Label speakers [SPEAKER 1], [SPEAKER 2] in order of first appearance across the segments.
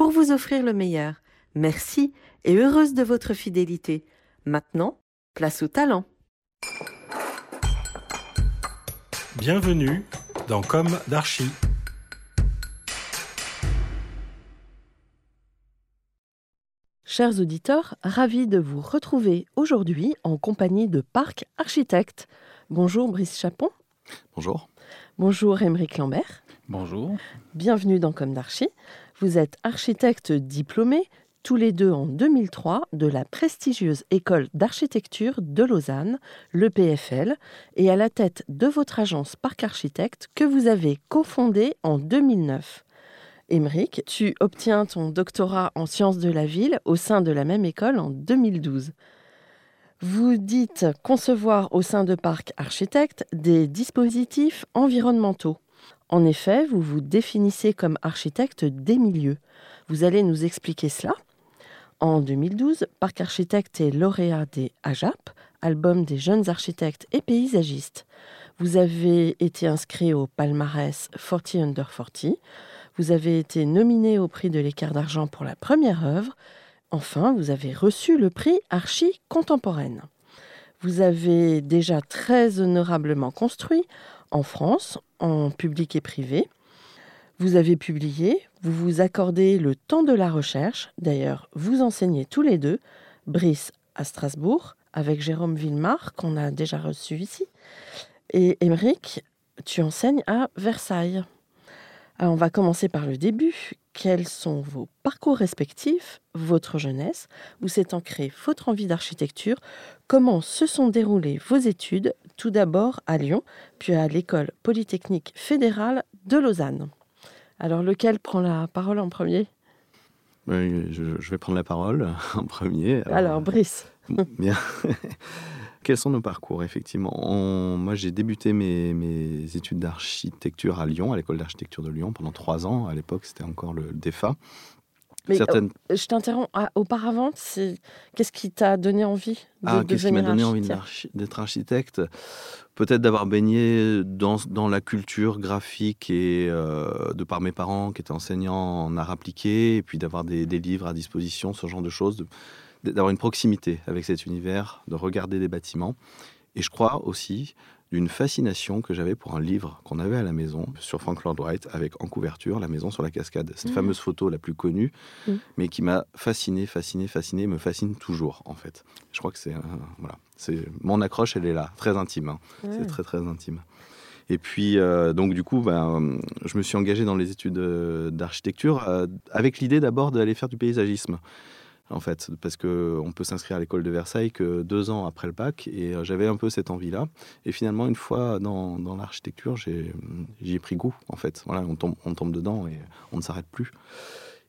[SPEAKER 1] pour vous offrir le meilleur. Merci et heureuse de votre fidélité. Maintenant, place au talent.
[SPEAKER 2] Bienvenue dans Comme d'Archie.
[SPEAKER 1] Chers auditeurs, ravis de vous retrouver aujourd'hui en compagnie de Parc Architecte. Bonjour Brice Chapon.
[SPEAKER 3] Bonjour.
[SPEAKER 1] Bonjour Émeric Lambert.
[SPEAKER 4] Bonjour.
[SPEAKER 1] Bienvenue dans Comme d'Archie. Vous êtes architecte diplômé, tous les deux en 2003, de la prestigieuse école d'architecture de Lausanne, le PFL, et à la tête de votre agence Parc Architecte que vous avez cofondée en 2009. Émeric, tu obtiens ton doctorat en sciences de la ville au sein de la même école en 2012. Vous dites concevoir au sein de Parc Architecte des dispositifs environnementaux. En effet, vous vous définissez comme architecte des milieux. Vous allez nous expliquer cela. En 2012, Parc Architecte est lauréat des AJAP, album des jeunes architectes et paysagistes. Vous avez été inscrit au palmarès 40 Under 40. Vous avez été nominé au prix de l'écart d'argent pour la première œuvre. Enfin, vous avez reçu le prix Archie contemporaine. Vous avez déjà très honorablement construit en France, en public et privé. Vous avez publié, vous vous accordez le temps de la recherche. D'ailleurs, vous enseignez tous les deux, Brice à Strasbourg, avec Jérôme Villemar, qu'on a déjà reçu ici. Et Émeric, tu enseignes à Versailles. Alors, on va commencer par le début. Quels sont vos parcours respectifs, votre jeunesse, où s'est ancrée votre envie d'architecture Comment se sont déroulées vos études, tout d'abord à Lyon, puis à l'école polytechnique fédérale de Lausanne Alors, lequel prend la parole en premier?
[SPEAKER 3] Je, je vais prendre la parole en premier.
[SPEAKER 1] Alors, Brice.
[SPEAKER 3] Bien. Quels sont nos parcours, effectivement? On- Moi, j'ai débuté mes, mes études d'architecture à Lyon, à l'école d'architecture de Lyon, pendant trois ans. À l'époque, c'était encore le DEFA.
[SPEAKER 1] Mais,
[SPEAKER 3] Certaines...
[SPEAKER 1] euh, je t'interromps. Ah, auparavant, qu'est-ce qui t'a donné envie de
[SPEAKER 3] Ah, qu'est-ce qui m'a donné envie d'être architecte? Peut-être d'avoir baigné dans, dans la culture graphique et euh, de par mes parents qui étaient enseignants en art appliqué, et puis d'avoir des, des livres à disposition, ce genre de choses, de- d'avoir une proximité avec cet univers, de regarder des bâtiments. Et je crois aussi d'une fascination que j'avais pour un livre qu'on avait à la maison sur Frank Lloyd Wright avec en couverture la maison sur la cascade. Cette
[SPEAKER 1] Mhm.
[SPEAKER 3] fameuse photo la plus connue,
[SPEAKER 1] Mhm.
[SPEAKER 3] mais qui m'a fasciné, fasciné, fasciné, me fascine toujours en fait. Je crois que c'est un- voilà, c'est mon accroche, elle est là, très intime. hein. C'est très très intime. Et puis donc du coup, ben, je me suis engagé dans les études euh, d'architecture euh, avec l'idée d'abord d'aller faire du paysagisme. En fait, parce que on peut s'inscrire à l'école de Versailles que deux ans après le bac, et euh, j'avais un peu cette envie-là. Et finalement, une fois dans, dans l'architecture, j'y ai pris goût. En fait, voilà, on tombe, on tombe dedans et on ne s'arrête plus.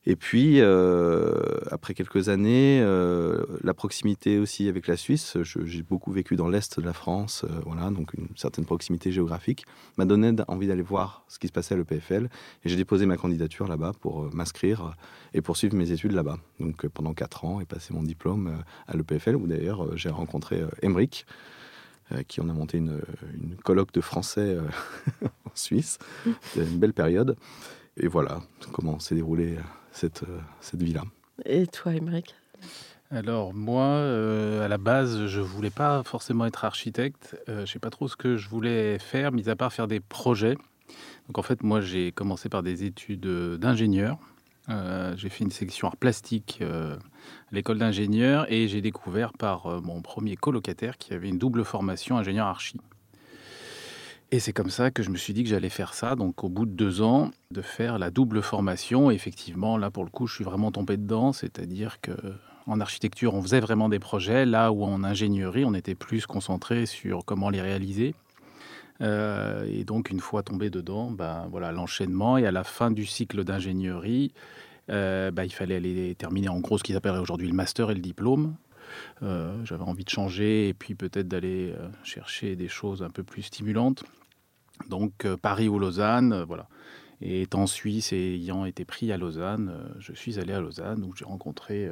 [SPEAKER 3] Et puis, euh, après quelques années, euh, la proximité aussi avec la Suisse, j'ai beaucoup vécu dans l'Est de la France, euh, voilà, donc une certaine proximité géographique, m'a donné envie d'aller voir ce qui se passait à l'EPFL. Et j'ai déposé ma candidature là-bas pour m'inscrire et poursuivre mes études là-bas. Donc pendant quatre ans et passer mon diplôme à l'EPFL, où d'ailleurs j'ai rencontré Emeric, euh, qui en a monté une, une colloque de français en Suisse. C'était une belle période. Et voilà comment s'est déroulée euh, cette, euh, cette vie-là.
[SPEAKER 1] Et toi, Émeric
[SPEAKER 4] Alors moi, euh, à la base, je voulais pas forcément être architecte. Euh, je sais pas trop ce que je voulais faire, mis à part faire des projets. Donc en fait, moi, j'ai commencé par des études d'ingénieur. Euh, j'ai fait une section art plastique euh, à l'école d'ingénieur et j'ai découvert par euh, mon premier colocataire qui avait une double formation ingénieur archi. Et c'est comme ça que je me suis dit que j'allais faire ça. Donc, au bout de deux ans, de faire la double formation. effectivement, là, pour le coup, je suis vraiment tombé dedans. C'est-à-dire que en architecture, on faisait vraiment des projets, là où en ingénierie, on était plus concentré sur comment les réaliser. Euh, et donc, une fois tombé dedans, ben, voilà l'enchaînement. Et à la fin du cycle d'ingénierie, euh, ben, il fallait aller terminer en gros ce qui s'appellerait aujourd'hui le master et le diplôme. Euh, j'avais envie de changer et puis peut-être d'aller chercher des choses un peu plus stimulantes. Donc Paris ou Lausanne, voilà. Et étant suisse et ayant été pris à Lausanne, je suis allé à Lausanne où j'ai rencontré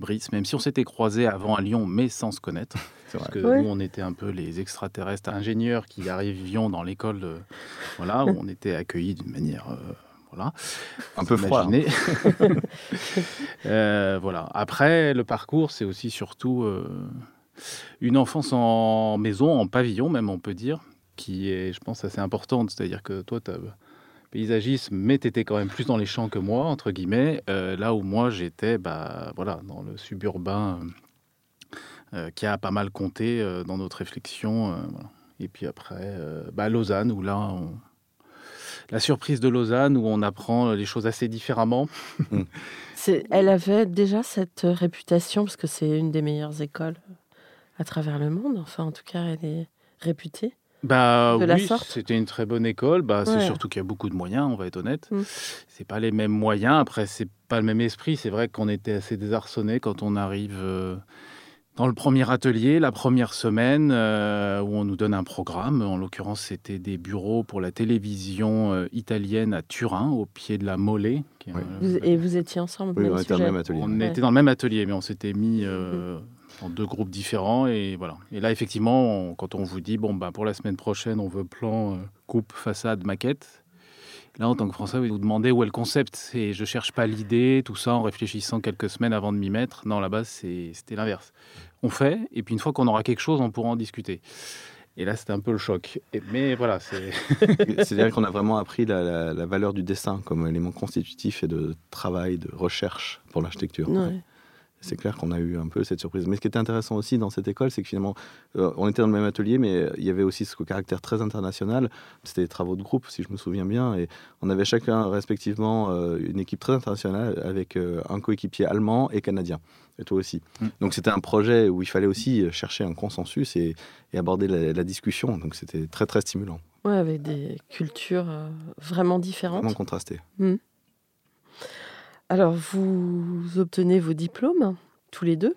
[SPEAKER 4] Brice, même si on s'était croisés avant à Lyon, mais sans se connaître. Parce que nous, on était un peu les extraterrestres ingénieurs qui arrivions dans l'école, voilà, où on était accueillis d'une manière. voilà,
[SPEAKER 3] un peu froid. Hein.
[SPEAKER 4] euh, voilà. Après, le parcours, c'est aussi surtout une enfance en maison, en pavillon, même on peut dire, qui est, je pense, assez importante. C'est-à-dire que toi, tu as paysagisme, mais tu étais quand même plus dans les champs que moi, entre guillemets, euh, là où moi j'étais bah, voilà, dans le suburbain euh, qui a pas mal compté euh, dans notre réflexion. Et puis après, bah, Lausanne, où là, la surprise de Lausanne, où on apprend les choses assez différemment.
[SPEAKER 1] Mm. Elle avait déjà cette réputation, parce que c'est une des meilleures écoles à travers le monde, enfin en tout cas elle est réputée.
[SPEAKER 4] Bah oui, c'était une très bonne école. Bah, c'est surtout qu'il y a beaucoup de moyens, on va être honnête. Mm. C'est pas les mêmes moyens. Après, c'est pas le même esprit. C'est vrai qu'on était assez désarçonné quand on arrive euh, dans le premier atelier, la première semaine, euh, où on nous donne un programme. En l'occurrence, c'était des bureaux pour la télévision euh, italienne à Turin, au pied de la Mollet.
[SPEAKER 1] et vous étiez ensemble
[SPEAKER 3] Oui, on était dans le même atelier.
[SPEAKER 4] On était dans le même atelier, mais on s'était mis. Mm en deux groupes différents. Et voilà. Et là, effectivement, quand on vous dit, bon, bah, pour la semaine prochaine, on veut plan, euh, coupe, façade, maquette. Là, en tant que Français, vous vous demandez où est le concept. Et je cherche pas l'idée, tout ça, en réfléchissant quelques semaines avant de m'y mettre. Non, là-bas, c'était l'inverse. On fait, et puis une fois qu'on aura quelque chose, on pourra en discuter. Et là, c'était un peu le choc. mais voilà, c'est.
[SPEAKER 3] C'est-à-dire qu'on a vraiment appris la, valeur du dessin comme élément constitutif et de travail, de recherche pour l'architecture. C'est clair qu'on a eu un peu cette surprise. Mais ce qui était intéressant aussi dans cette école, c'est que finalement, euh, on était dans le même atelier, mais il y avait aussi ce caractère très international. C'était des travaux de groupe, si je me souviens bien. Et on avait chacun, respectivement, euh, une équipe très internationale avec euh, un coéquipier allemand et canadien. Et toi aussi. Mm. Donc c'était un projet où il fallait aussi chercher un consensus et, aborder la, discussion. Donc c'était très, très stimulant.
[SPEAKER 1] Ouais, avec des cultures vraiment différentes.
[SPEAKER 3] Vraiment contrastées.
[SPEAKER 1] Mm. Alors, vous obtenez vos diplômes, tous les deux.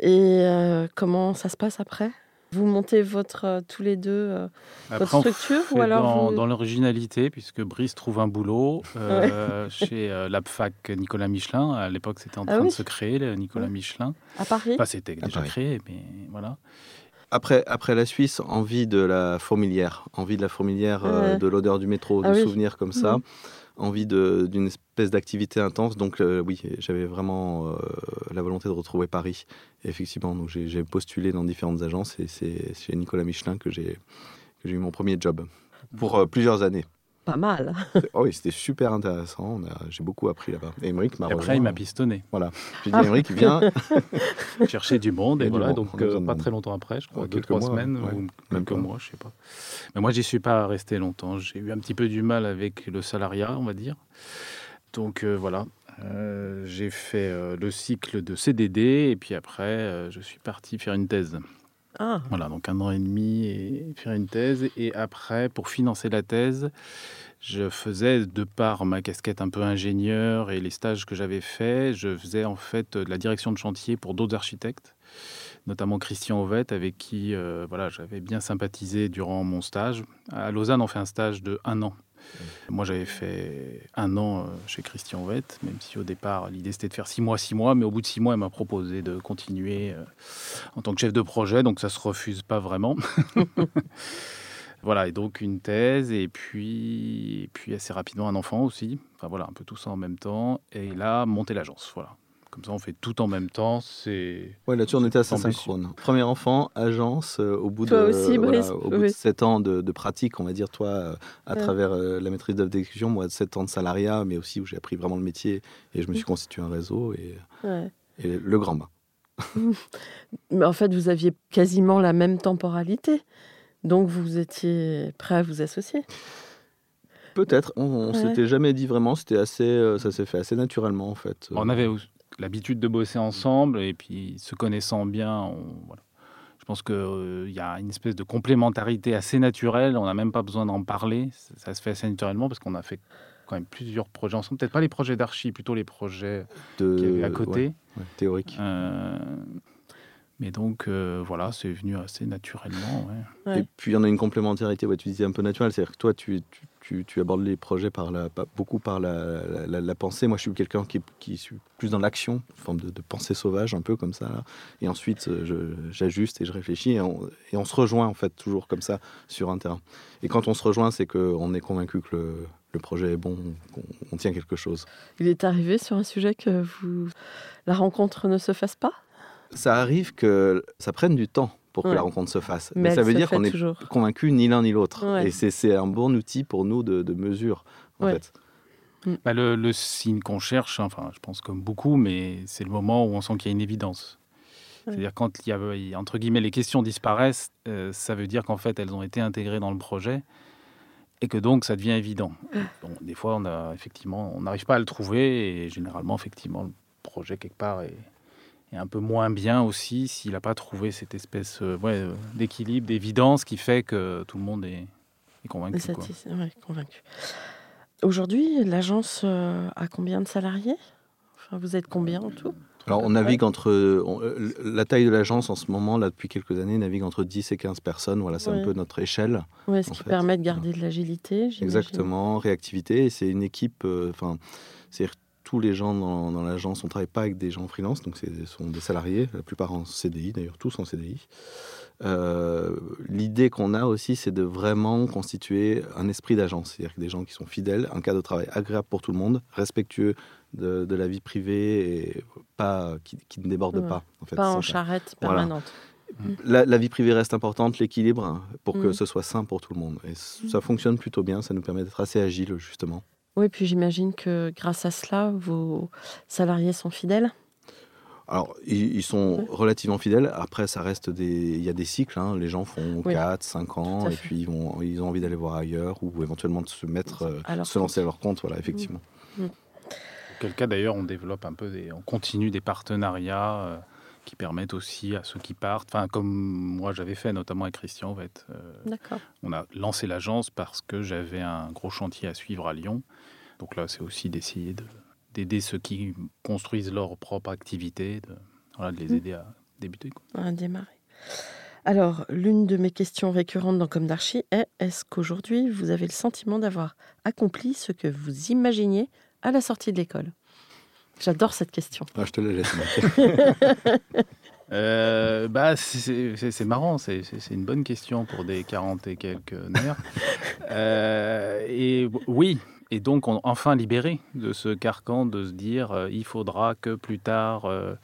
[SPEAKER 1] Et euh, comment ça se passe après? Vous montez votre, euh, tous les deux euh, votre structure
[SPEAKER 4] ou alors dans, l'originalité, puisque Brice trouve un boulot chez l'APFAC Nicolas Michelin. À l'époque, c'était en ah train de se créer, Nicolas Michelin.
[SPEAKER 1] À Paris
[SPEAKER 4] Enfin, c'était déjà créé, mais voilà.
[SPEAKER 3] Après, après la Suisse, envie de la fourmilière, envie de la fourmilière, de l'odeur du métro, ah, de souvenirs comme ça. Mhm envie d'une espèce d'activité intense. Donc euh, oui, j'avais vraiment euh, la volonté de retrouver Paris. Et effectivement, donc j'ai postulé dans différentes agences et c'est chez Nicolas Michelin que j'ai eu mon premier job pour euh, plusieurs années
[SPEAKER 1] pas mal.
[SPEAKER 3] oh oui, c'était super intéressant. J'ai beaucoup appris là-bas. Et Émeric m'a
[SPEAKER 4] Après, il m'a pistonné.
[SPEAKER 3] Voilà. J'ai dit, Émeric, viens.
[SPEAKER 4] chercher du monde. Et, voilà, donc euh, pas très longtemps après, je crois, deux, trois semaines ou quelques mois, je sais pas. Mais moi, j'y suis pas resté longtemps. J'ai eu un petit peu du mal avec le salariat, on va dire. Donc euh, voilà, euh, j'ai fait le cycle de CDD et puis après, je suis parti faire une thèse. Ah. Voilà, donc un an et demi et faire une thèse. Et après, pour financer la thèse, je faisais, de par ma casquette un peu ingénieur et les stages que j'avais faits, je faisais en fait de la direction de chantier pour d'autres architectes, notamment Christian Ovette, avec qui euh, voilà, j'avais bien sympathisé durant mon stage. À Lausanne, on fait un stage de un an moi, j'avais fait un an euh, chez Christian Vett, même si au départ, l'idée c'était de faire six mois, six mois, mais au bout de six mois, elle m'a proposé de continuer euh, en tant que chef de projet, donc ça se refuse pas vraiment. voilà, et donc une thèse, et puis, puis assez rapidement un enfant aussi. Enfin voilà, un peu tout ça en même temps. Et là, monter l'agence, voilà Comme ça, on fait tout en même temps. C'est
[SPEAKER 3] Ouais, là-dessus, on était assez
[SPEAKER 4] ambitieux.
[SPEAKER 3] synchrone. Premier enfant, agence, euh, au bout,
[SPEAKER 1] Toi
[SPEAKER 3] de,
[SPEAKER 1] aussi,
[SPEAKER 3] voilà, au bout
[SPEAKER 1] oui.
[SPEAKER 3] de 7 ans de, de pratique, on va dire, toi, euh, à
[SPEAKER 1] Ouais.
[SPEAKER 3] travers euh, la maîtrise d'œuvre d'exécution, moi, 7 ans de salariat, mais aussi où j'ai appris vraiment le métier et je me
[SPEAKER 1] Mm.
[SPEAKER 3] suis constitué un réseau et,
[SPEAKER 1] Ouais.
[SPEAKER 3] et le grand bain.
[SPEAKER 1] Mais en fait, vous aviez quasiment la même temporalité. Donc, vous étiez prêt à vous associer.
[SPEAKER 3] Peut-être, on, on
[SPEAKER 1] Ouais.
[SPEAKER 3] s'était jamais dit vraiment, c'était assez, euh, ça s'est fait assez naturellement en fait.
[SPEAKER 4] On avait aussi l'habitude de bosser ensemble et puis se connaissant bien, on- voilà. je pense qu'il y a une espèce de complémentarité assez naturelle. On n'a même pas besoin d'en parler. Ça, ça se fait assez naturellement parce qu'on a fait quand même plusieurs projets ensemble. Peut-être pas les projets d'archi, plutôt les projets
[SPEAKER 3] de,
[SPEAKER 4] avait à
[SPEAKER 3] ouais,
[SPEAKER 4] côté.
[SPEAKER 3] ouais, théorique.
[SPEAKER 4] Euh, mais donc euh, voilà, c'est venu assez naturellement. ouais.
[SPEAKER 1] Ouais.
[SPEAKER 3] Et puis, il y en a une complémentarité, ouais, tu disais un peu naturelle, c'est-à-dire que toi, tu, tu, tu, tu abordes les projets par la, pas- beaucoup par la, la, la- la pensée. Moi, je suis quelqu'un qui, qui suis plus dans l'action, une forme de, de pensée sauvage, un peu comme ça. là. Et ensuite, euh, j'ajuste et je réfléchis, et on, et on se rejoint, en fait, toujours comme ça, sur un terrain. Et quand on se rejoint, c'est qu'on est convaincu que le, le projet est bon, qu'on on tient quelque chose.
[SPEAKER 1] Il est arrivé sur un sujet que vous... la rencontre ne se fasse pas?
[SPEAKER 3] Ça arrive que ça prenne du temps pour que la rencontre se fasse.
[SPEAKER 1] Mais,
[SPEAKER 3] Mais, ça veut dire qu'on est
[SPEAKER 1] toujours.
[SPEAKER 3] convaincu ni l'un ni l'autre.
[SPEAKER 1] Ouais.
[SPEAKER 3] Et c'est- un bon outil pour nous de, de mesure, en
[SPEAKER 1] Ouais.
[SPEAKER 3] fait.
[SPEAKER 4] Bah, le, le signe qu'on cherche, enfin, je pense comme beaucoup, mais c'est le moment où on sent qu'il y a une évidence.
[SPEAKER 1] Ouais.
[SPEAKER 4] C'est-à-dire quand il y a, entre guillemets, les questions disparaissent, euh, ça veut dire qu'en fait, elles ont été intégrées dans le projet et que donc ça devient évident. Bon, des fois, on a effectivement, on n'arrive pas à le trouver et généralement, effectivement, le projet quelque part est, est un peu moins bien aussi s'il n'a pas trouvé cette espèce euh, ouais, euh, d'équilibre, d'évidence qui fait que tout le monde est, est convaincu.
[SPEAKER 1] Et
[SPEAKER 4] quoi.
[SPEAKER 1] satis- ouais, convaincu. Aujourd'hui, l'agence euh, a combien de salariés? Enfin, Vous êtes combien en tout?
[SPEAKER 3] Alors, on navigue entre. on- la taille de l'agence en ce moment, là, depuis quelques années, navigue entre 10 et 15 personnes. Voilà, c'est
[SPEAKER 1] Ouais.
[SPEAKER 3] un peu notre échelle.
[SPEAKER 1] ouais, Ce qui
[SPEAKER 3] fait,
[SPEAKER 1] permet de garder de l'agilité, j'imagine.
[SPEAKER 3] Exactement, réactivité. Et c'est une équipe. euh, Enfin, tous les gens dans, dans l'agence, on ne travaille pas avec des gens en freelance, donc ce sont des salariés, la plupart en CDI, d'ailleurs, tous en CDI. Euh, L'idée qu'on a aussi, c'est de vraiment constituer un esprit d'agence, c'est-à-dire des gens qui sont fidèles, un cadre de travail agréable pour tout le monde, respectueux de, de la vie privée et pas qui, qui ne déborde
[SPEAKER 1] Ouais.
[SPEAKER 3] pas. En fait,
[SPEAKER 1] Pas en charrette
[SPEAKER 3] Voilà.
[SPEAKER 1] permanente.
[SPEAKER 3] La, la vie privée reste importante, l'équilibre, hein, pour que
[SPEAKER 1] Mm.
[SPEAKER 3] ce soit sain pour tout le monde. Et ça fonctionne plutôt bien, ça nous permet d'être assez agile, justement.
[SPEAKER 1] Oui, puis j'imagine que grâce à cela, vos salariés sont fidèles.
[SPEAKER 3] Alors, ils, ils sont
[SPEAKER 1] Ouais.
[SPEAKER 3] relativement fidèles. Après, ça reste des. Il y a des cycles. hein. Les gens font
[SPEAKER 1] Oui.
[SPEAKER 3] 4, 5 ans, et
[SPEAKER 1] fait.
[SPEAKER 3] puis ils, vont, ils ont envie d'aller voir ailleurs ou éventuellement de se mettre, euh, se lancer à leur compte. Voilà, effectivement.
[SPEAKER 4] Auquel cas d'ailleurs on développe un peu des, on continue des partenariats euh, qui permettent aussi à ceux qui partent, enfin comme moi j'avais fait notamment avec Christian en fait, euh,
[SPEAKER 1] D'accord.
[SPEAKER 4] on a lancé l'agence parce que j'avais un gros chantier à suivre à Lyon, donc là c'est aussi d'essayer de- d'aider ceux qui construisent leur propre activité, de, voilà, de les
[SPEAKER 1] Mm.
[SPEAKER 4] aider à débuter. quoi.
[SPEAKER 1] À démarrer. Alors, l'une de mes questions récurrentes dans Comme d'Archie est est-ce qu'aujourd'hui, vous avez le sentiment d'avoir accompli ce que vous imaginiez à la sortie de l'école? J'adore cette question.
[SPEAKER 3] Ah, je te la laisse.
[SPEAKER 4] Euh, bah, c'est marrant, c'est une bonne question pour des 40 et quelques nerfs. Euh, et oui, et donc on enfin libéré de ce carcan de se dire euh, il faudra que plus tard, euh,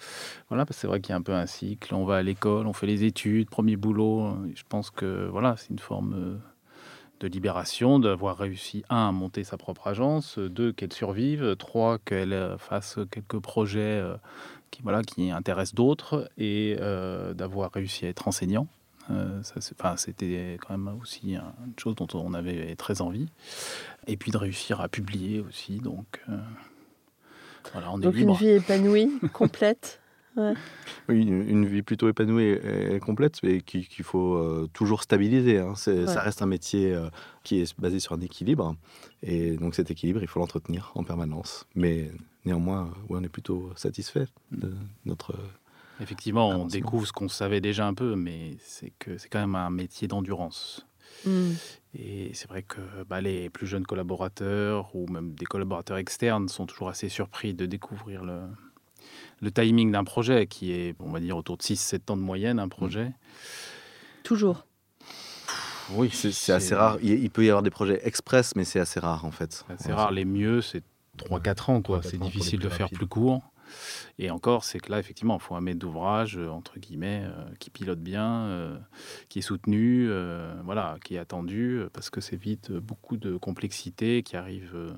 [SPEAKER 4] voilà, parce que c'est vrai qu'il y a un peu un cycle, on va à l'école, on fait les études, premier boulot. euh, Je pense que voilà, c'est une forme de libération, d'avoir réussi, un, à monter sa propre agence, deux, qu'elle survive, trois, qu'elle fasse quelques projets qui, voilà, qui intéressent d'autres, et d'avoir réussi à être enseignant. Euh, C'était quand même aussi un- une chose dont on avait très envie. Et puis de réussir à publier aussi. Donc, euh, voilà, on est
[SPEAKER 1] Donc, une vie épanouie, complète.
[SPEAKER 3] Oui, une, une vie plutôt épanouie et, complète, mais qui- qu'il faut euh, toujours stabiliser. hein.
[SPEAKER 1] Ouais.
[SPEAKER 3] Ça reste un métier euh, qui est basé sur un équilibre. Et donc cet équilibre, il faut l'entretenir en permanence. Mais néanmoins, ouais, on est plutôt satisfait de notre...
[SPEAKER 4] Effectivement, on découvre ce qu'on savait déjà un peu, mais c'est que c'est quand même un métier d'endurance.
[SPEAKER 1] Hmm.
[SPEAKER 4] Et c'est vrai que bah, les plus jeunes collaborateurs ou même des collaborateurs externes sont toujours assez surpris de découvrir le, le timing d'un projet qui est, on va dire, autour de 6-7 ans de moyenne, un projet.
[SPEAKER 1] Toujours.
[SPEAKER 3] Oui, c'est assez rare. Il, il peut y avoir des projets express, mais c'est assez rare en fait.
[SPEAKER 4] C'est assez
[SPEAKER 3] Ouais,
[SPEAKER 4] rare. Les mieux, c'est 3-4 ans. quoi.
[SPEAKER 3] 3-4
[SPEAKER 4] C'est difficile de faire
[SPEAKER 3] rapides.
[SPEAKER 4] plus court. Et encore, c'est que là, effectivement, il faut un maître d'ouvrage, euh, entre guillemets, euh, qui pilote bien, euh, qui est soutenu, euh, voilà, qui est attendu, parce que c'est vite beaucoup de complexité qui arrive. euh,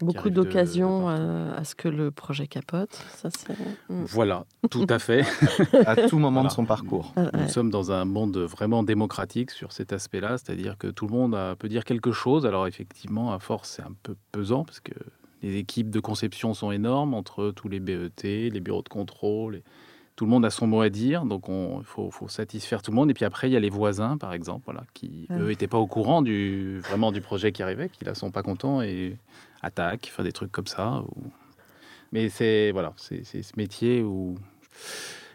[SPEAKER 1] Beaucoup d'occasions à, ce que le projet capote. Ça, c'est... Mm.
[SPEAKER 4] Voilà, tout à fait.
[SPEAKER 3] à tout moment
[SPEAKER 4] Voilà.
[SPEAKER 3] de son parcours.
[SPEAKER 1] Ah,
[SPEAKER 4] Nous
[SPEAKER 1] ouais.
[SPEAKER 4] sommes dans un monde vraiment démocratique sur cet aspect-là, c'est-à-dire que tout le monde a- peut dire quelque chose. Alors effectivement, à force, c'est un peu pesant parce que les équipes de conception sont énormes entre tous les BET, les bureaux de contrôle. et Tout le monde a son mot à dire, donc on- il faut, faut satisfaire tout le monde. Et puis après, il y a les voisins, par exemple, voilà, qui
[SPEAKER 1] Ah.
[SPEAKER 4] eux n'étaient pas au courant du vraiment du projet qui arrivait, qui là sont pas contents et attaquent, enfin des trucs comme ça. ou- Mais c'est voilà, c'est ce métier où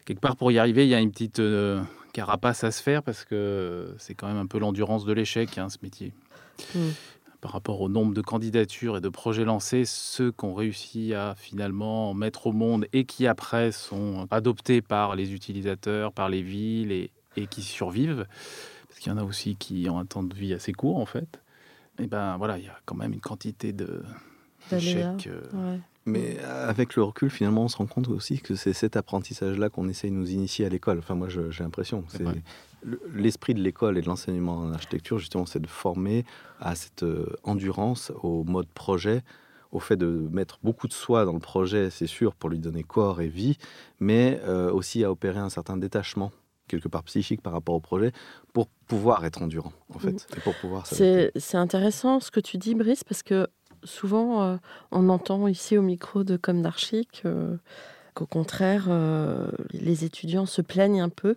[SPEAKER 4] quelque part pour y arriver, il y a une petite euh, carapace à se faire parce que c'est quand même un peu l'endurance de l'échec, hein, ce métier.
[SPEAKER 1] Mm.
[SPEAKER 4] Par rapport au nombre de candidatures et de projets lancés, ceux qu'on réussit à finalement mettre au monde et qui après sont adoptés par les utilisateurs, par les villes et, et qui survivent, parce qu'il y en a aussi qui ont un temps de vie assez court en fait. Et ben voilà, il y a quand même une quantité de d'échecs. euh,
[SPEAKER 1] Ouais.
[SPEAKER 3] Mais avec le recul, finalement, on se rend compte aussi que c'est cet apprentissage-là qu'on essaye de nous initier à l'école. Enfin, moi, j'ai l'impression. L'esprit de l'école et de l'enseignement en architecture, justement, c'est de former à cette euh, endurance, au mode projet, au fait de mettre beaucoup de soi dans le projet, c'est sûr, pour lui donner corps et vie, mais euh, aussi à opérer un certain détachement quelque part psychique par rapport au projet pour pouvoir être endurant en fait et pour pouvoir s'adapter.
[SPEAKER 1] C'est intéressant ce que tu dis, Brice, parce que souvent, euh, on entend ici au micro de Comme d'Archi que- qu'au contraire, euh, les étudiants se plaignent un peu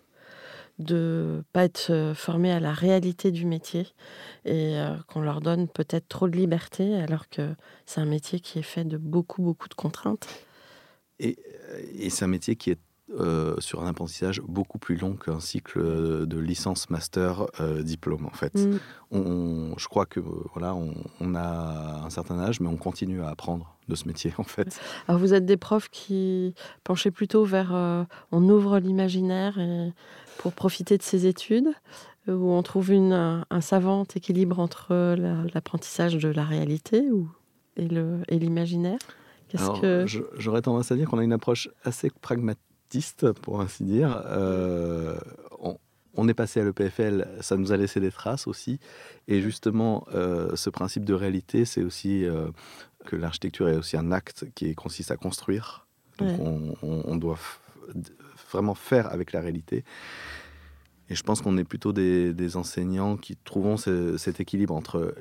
[SPEAKER 1] de pas être euh, formés à la réalité du métier et euh, qu'on leur donne peut-être trop de liberté alors que c'est un métier qui est fait de beaucoup, beaucoup de contraintes.
[SPEAKER 3] Et, et c'est un métier qui est euh, sur un apprentissage beaucoup plus long qu'un cycle de licence, master, euh, diplôme en fait.
[SPEAKER 1] Mm.
[SPEAKER 3] On, je crois que euh, voilà, on, on a un certain âge, mais on continue à apprendre de ce métier en fait.
[SPEAKER 1] Alors vous êtes des profs qui penchaient plutôt vers euh, on ouvre l'imaginaire pour profiter de ses études, où on trouve une, un, un savant équilibre entre la- l'apprentissage de la réalité ou, et l'imaginaire? Qu'est-ce que
[SPEAKER 3] J'aurais tendance à dire qu'on a une approche assez pour ainsi dire. Euh, on, on est passé à l'EPFL, ça nous a laissé des traces aussi. Et justement, euh, ce principe de réalité, c'est aussi euh, que l'architecture est aussi un acte qui consiste à construire. Donc
[SPEAKER 1] Ouais.
[SPEAKER 3] on, on- on doit vraiment faire avec la réalité. Et je pense qu'on est plutôt des, des enseignants qui trouvons ce- cet équilibre entre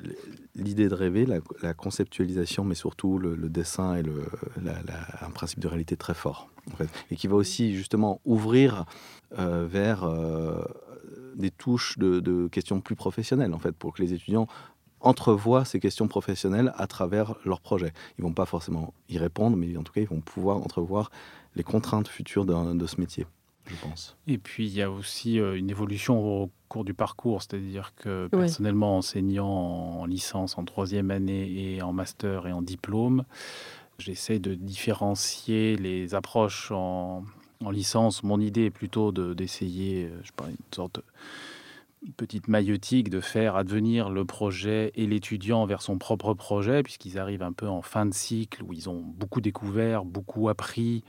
[SPEAKER 3] l'idée de rêver, la, la conceptualisation, mais surtout le, le dessin et le, la- la- un principe de réalité très fort. En fait. Et qui va aussi justement ouvrir euh, vers euh, des touches de, de questions plus professionnelles, en fait, pour que les étudiants entrevoient ces questions professionnelles à travers leur projet. Ils vont pas forcément y répondre, mais en tout cas, ils vont pouvoir entrevoir les contraintes futures de ce métier, je pense.
[SPEAKER 4] Et puis, il y a aussi euh, une évolution au cours du parcours, c'est-à-dire que
[SPEAKER 1] Oui.
[SPEAKER 4] personnellement, enseignant en licence, en troisième année et en master et en diplôme, j'essaie de différencier les approches en, en licence. Mon idée est plutôt de- d'essayer, euh, je pas, une sorte de petite maïotique de faire advenir le projet et l'étudiant vers son propre projet, puisqu'ils arrivent un peu en fin de cycle où ils ont beaucoup découvert, beaucoup appris,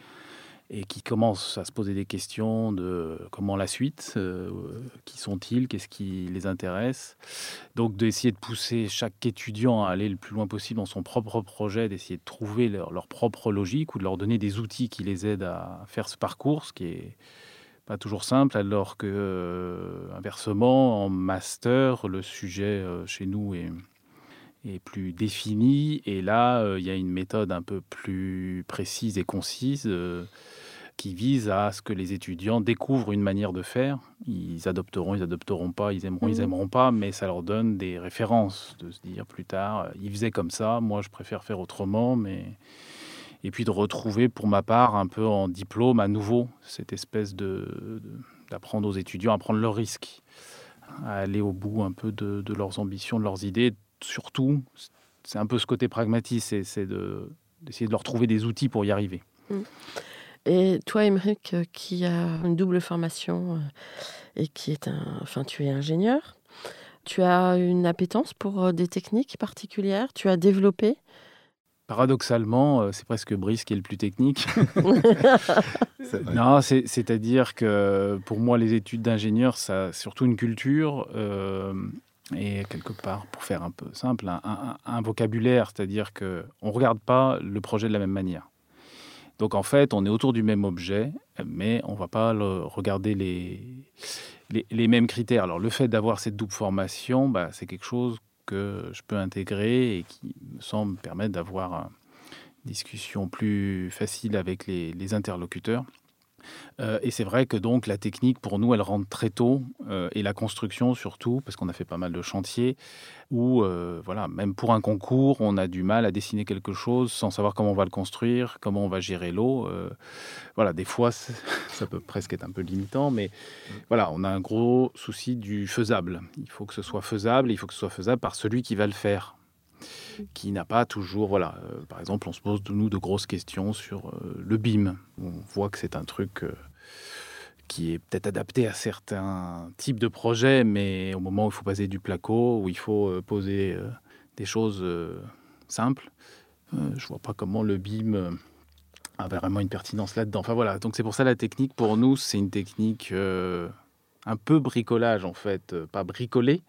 [SPEAKER 4] et qui commencent à se poser des questions de comment la suite, euh, qui sont-ils, qu'est-ce qui les intéresse. Donc d'essayer de pousser chaque étudiant à aller le plus loin possible dans son propre projet, d'essayer de trouver leur, propre logique ou de leur donner des outils qui les aident à faire ce parcours, ce qui est pas toujours simple, alors que euh, inversement, en master, le sujet euh, chez nous est, est plus défini. Et là, euh, il y a une méthode un peu plus précise et concise euh, qui vise à ce que les étudiants découvrent une manière de faire. Ils adopteront, ils adopteront pas, ils aimeront, ils
[SPEAKER 1] Mhm.
[SPEAKER 4] aimeront pas, mais ça leur donne des références de se dire plus tard, euh, ils faisaient comme ça, moi je préfère faire autrement, mais et puis de retrouver pour ma part un peu en diplôme à nouveau cette espèce de- d'apprendre aux étudiants à prendre leurs risques, à aller au bout un peu de, de leurs ambitions, de leurs idées. Surtout, c'est un peu ce côté pragmatique, c'est c'est de- d'essayer de leur trouver des outils pour y arriver.
[SPEAKER 1] Et toi, Émeric, euh, qui a une double formation euh, et qui est un. Enfin, tu es ingénieur, tu as une appétence pour euh, des techniques particulières? Tu as développé?
[SPEAKER 4] Paradoxalement, c'est presque Brice qui est le plus technique. non, c'est-à-dire que pour moi, les études d'ingénieur, ça surtout une culture euh, et quelque part, pour faire un peu simple, un, vocabulaire, c'est-à-dire que on regarde pas le projet de la même manière. Donc en fait, on est autour du même objet, mais on va pas regarder les, les, mêmes critères. Alors le fait d'avoir cette double formation, bah, c'est quelque chose que je peux intégrer et qui me semble permettre d'avoir une discussion plus facile avec les interlocuteurs. Euh, et c'est vrai que donc la technique, pour nous, elle rentre très tôt, euh, et la construction surtout, parce qu'on a fait pas mal de chantiers, où, euh, voilà, même pour un concours, on a du mal à dessiner quelque chose sans savoir comment on va le construire, comment on va gérer l'eau. voilà, des fois, ça peut presque être un peu limitant, mais voilà, on a un gros souci du faisable. Il faut que ce soit faisable, il faut que ce soit faisable par celui qui va le faire qui n'a pas toujours. Voilà, euh, par exemple, on se pose de nous de grosses questions sur euh, le BIM. On voit que c'est un truc euh, qui est peut-être adapté à certains types de projets, mais au moment où il faut passer du placo, où il faut poser des choses simples, je vois pas comment le BIM a vraiment une pertinence là-dedans. Enfin voilà, donc c'est pour ça la technique pour nous, c'est une technique un peu bricolage en fait, pas bricolé,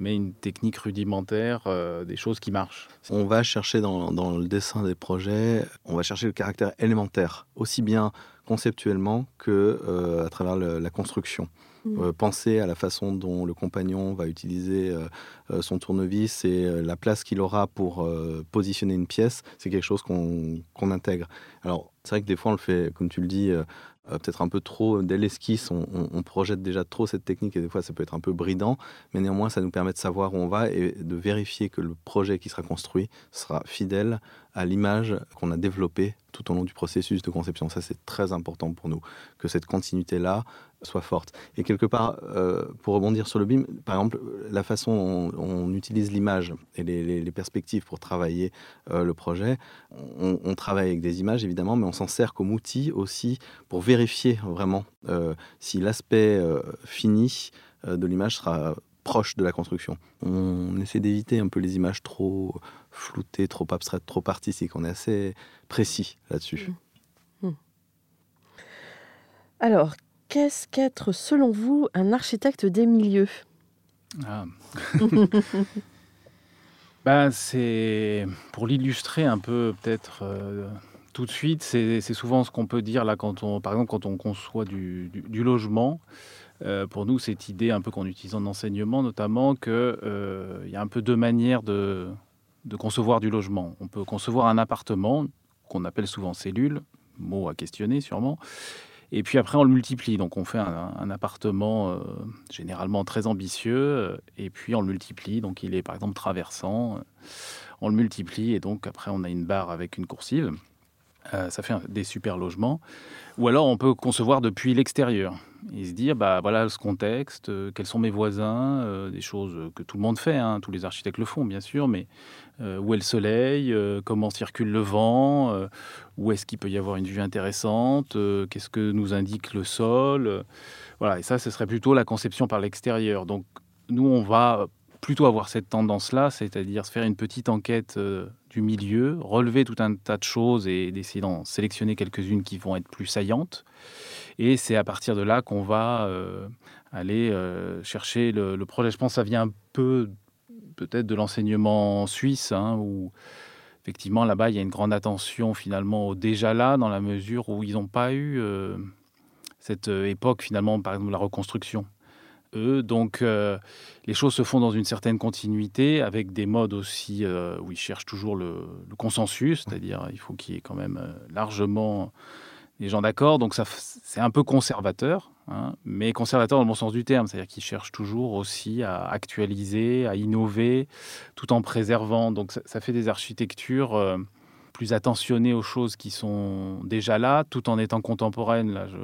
[SPEAKER 4] mais une technique rudimentaire, euh, des choses qui marchent.
[SPEAKER 3] On va chercher dans, dans, le dessin des projets, on va chercher le caractère élémentaire, aussi bien conceptuellement que euh, à travers la construction. Mmh. Euh, penser à la façon dont le compagnon va utiliser son tournevis et la place qu'il aura pour positionner une pièce, c'est quelque chose qu'on intègre. Alors, c'est vrai que des fois, on le fait, comme tu le dis, euh, peut-être un peu trop, dès l'esquisse, on, projette déjà trop cette technique et des fois ça peut être un peu bridant, mais néanmoins ça nous permet de savoir où on va et de vérifier que le projet qui sera construit sera fidèle à l'image qu'on a développée tout au long du processus de conception. Ça, c'est très important pour nous, que cette continuité-là soit forte. Et quelque part, euh, pour rebondir sur le BIM, par exemple, la façon dont on, utilise l'image et les, perspectives pour travailler euh, le projet, on, travaille avec des images, évidemment, mais on s'en sert comme outil aussi pour vérifier vraiment euh, si l'aspect fini de l'image sera proche de la construction. On essaie d'éviter un peu les images trop floutées, trop abstraites, trop artistiques. On est assez précis là-dessus.
[SPEAKER 1] Mmh. Mmh. Alors, qu'est-ce qu'être, selon vous, un architecte des milieux? Ah.
[SPEAKER 4] ben, C'est pour l'illustrer un peu, peut-être. Euh, tout de suite, c'est souvent ce qu'on peut dire là quand on, par exemple, quand on conçoit du logement. Euh, pour nous, cette idée un peu qu'on utilise en enseignement, notamment, qu'il euh, y a un peu deux manières de, concevoir du logement. On peut concevoir un appartement, qu'on appelle souvent cellule, mot à questionner sûrement, et puis après on le multiplie. Donc on fait un, appartement euh, généralement très ambitieux, et puis on le multiplie. Donc il est par exemple traversant, on le multiplie, et donc après on a une barre avec une coursive. Ça fait des super logements. Ou alors on peut concevoir depuis l'extérieur et se dire bah voilà ce contexte, euh, quels sont mes voisins, euh, des choses que tout le monde fait, hein, tous les architectes le font bien sûr, mais euh, où est le soleil, comment circule le vent, où est-ce qu'il peut y avoir une vue intéressante, qu'est-ce que nous indique le sol, voilà et ça ce serait plutôt la conception par l'extérieur. Donc nous on va plutôt avoir cette tendance-là, c'est-à-dire se faire une petite enquête du milieu, relever tout un tas de choses et d'essayer d'en sélectionner quelques-unes qui vont être plus saillantes. Et c'est à partir de là qu'on va euh, aller euh, chercher le, projet. Je pense que ça vient un peu peut-être de l'enseignement suisse, hein, où effectivement là-bas il y a une grande attention finalement au déjà là, dans la mesure où ils n'ont pas eu euh, cette époque finalement, par exemple la reconstruction. Donc les choses se font dans une certaine continuité, avec des modes aussi où ils cherchent toujours le, consensus, c'est-à-dire il faut qu'il y ait quand même largement les gens d'accord. Donc ça, c'est un peu conservateur, hein, mais conservateur dans le bon sens du terme, c'est-à-dire qu'ils cherchent toujours aussi à actualiser, à innover, tout en préservant. Donc ça, fait des architectures euh, plus attentionnées aux choses qui sont déjà là, tout en étant contemporaines. Là, je,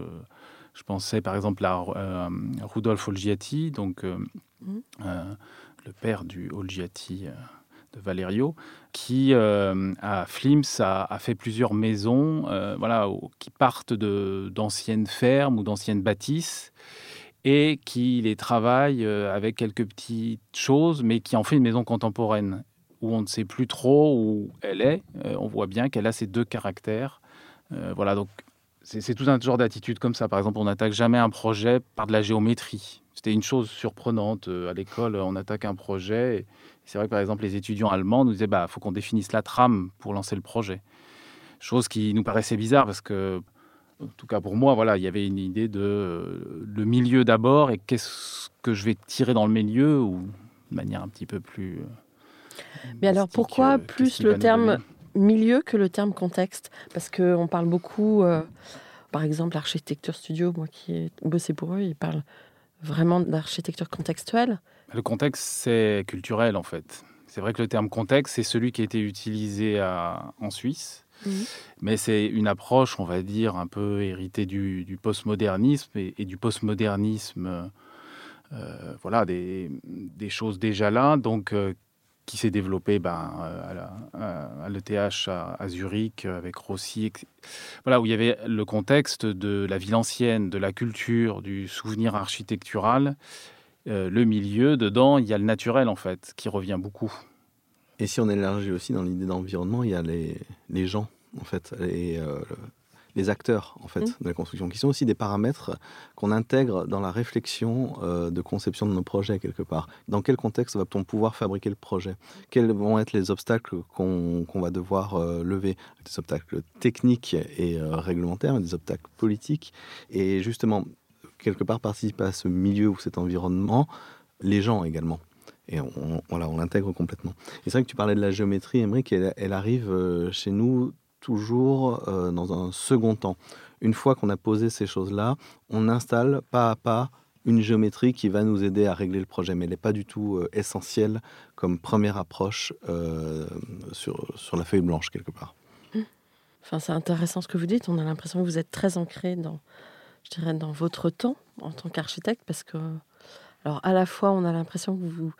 [SPEAKER 4] je pensais par exemple à euh, Rudolf Olgiati, donc euh, mmh. le père du Olgiati de Valerio, qui euh, à Flims a, fait plusieurs maisons, euh, voilà, qui partent de d'anciennes fermes ou d'anciennes bâtisses et qui les travaille euh, avec quelques petites choses, mais qui en fait une maison contemporaine où on ne sait plus trop où elle est. Euh, on voit bien qu'elle a ces deux caractères. Euh, voilà, donc c'est tout un genre d'attitude comme ça. Par exemple, on n'attaque jamais un projet par de la géométrie. C'était une chose surprenante. À l'école, on attaque un projet. C'est vrai que, par exemple, les étudiants allemands nous disaient bah, faut qu'on définisse la trame pour lancer le projet. Chose qui nous paraissait bizarre parce que en tout cas pour moi, voilà, il y avait une idée de euh, le milieu d'abord et qu'est-ce que je vais tirer dans le milieu ou de manière un petit peu plus.
[SPEAKER 1] Euh, Mais alors pourquoi euh, plus le terme milieu que le terme contexte Parce qu'on parle beaucoup, par exemple, l'architecture studio, moi qui ai bossé pour eux, ils parlent vraiment d'architecture contextuelle.
[SPEAKER 4] Le contexte, c'est culturel en fait. C'est vrai que le terme contexte, c'est celui qui a été utilisé en Suisse. Mais c'est une approche, on va dire, un peu héritée du, postmodernisme et, du postmodernisme, euh, voilà, des, choses déjà là, donc euh, qui s'est développé ben, à l'ETH à, Zurich avec Rossi, voilà, où il y avait le contexte de la ville ancienne, de la culture, du souvenir architectural. Euh, le milieu, dedans, il y a le naturel en fait, qui revient beaucoup.
[SPEAKER 3] Et si on élargit aussi dans l'idée d'environnement, il y a les, les gens, en fait, et euh, les acteurs, en fait, mmh. de la construction, qui sont aussi des paramètres qu'on intègre dans la réflexion euh, de conception de nos projets, quelque part. Dans quel contexte va-t-on pouvoir fabriquer le projet? Quels vont être les obstacles qu'on va devoir euh, lever? Des obstacles techniques et réglementaires, des obstacles politiques. Et justement, quelque part, participer à ce milieu ou cet environnement, les gens également. Et on, on l'intègre complètement. Et c'est vrai que tu parlais de la géométrie, Émeric, elle, elle arrive euh, chez nous toujours euh, dans un second temps. Une fois qu'on a posé ces choses-là, on installe pas à pas une géométrie qui va nous aider à régler le projet, mais elle n'est pas du tout euh, essentielle comme première approche sur, sur la feuille blanche quelque part.
[SPEAKER 1] Mmh. Enfin, c'est intéressant ce que vous dites. On a l'impression que vous êtes très ancré dans, je dirais, dans votre temps en tant qu'architecte, parce que alors à la fois, on a l'impression que vous,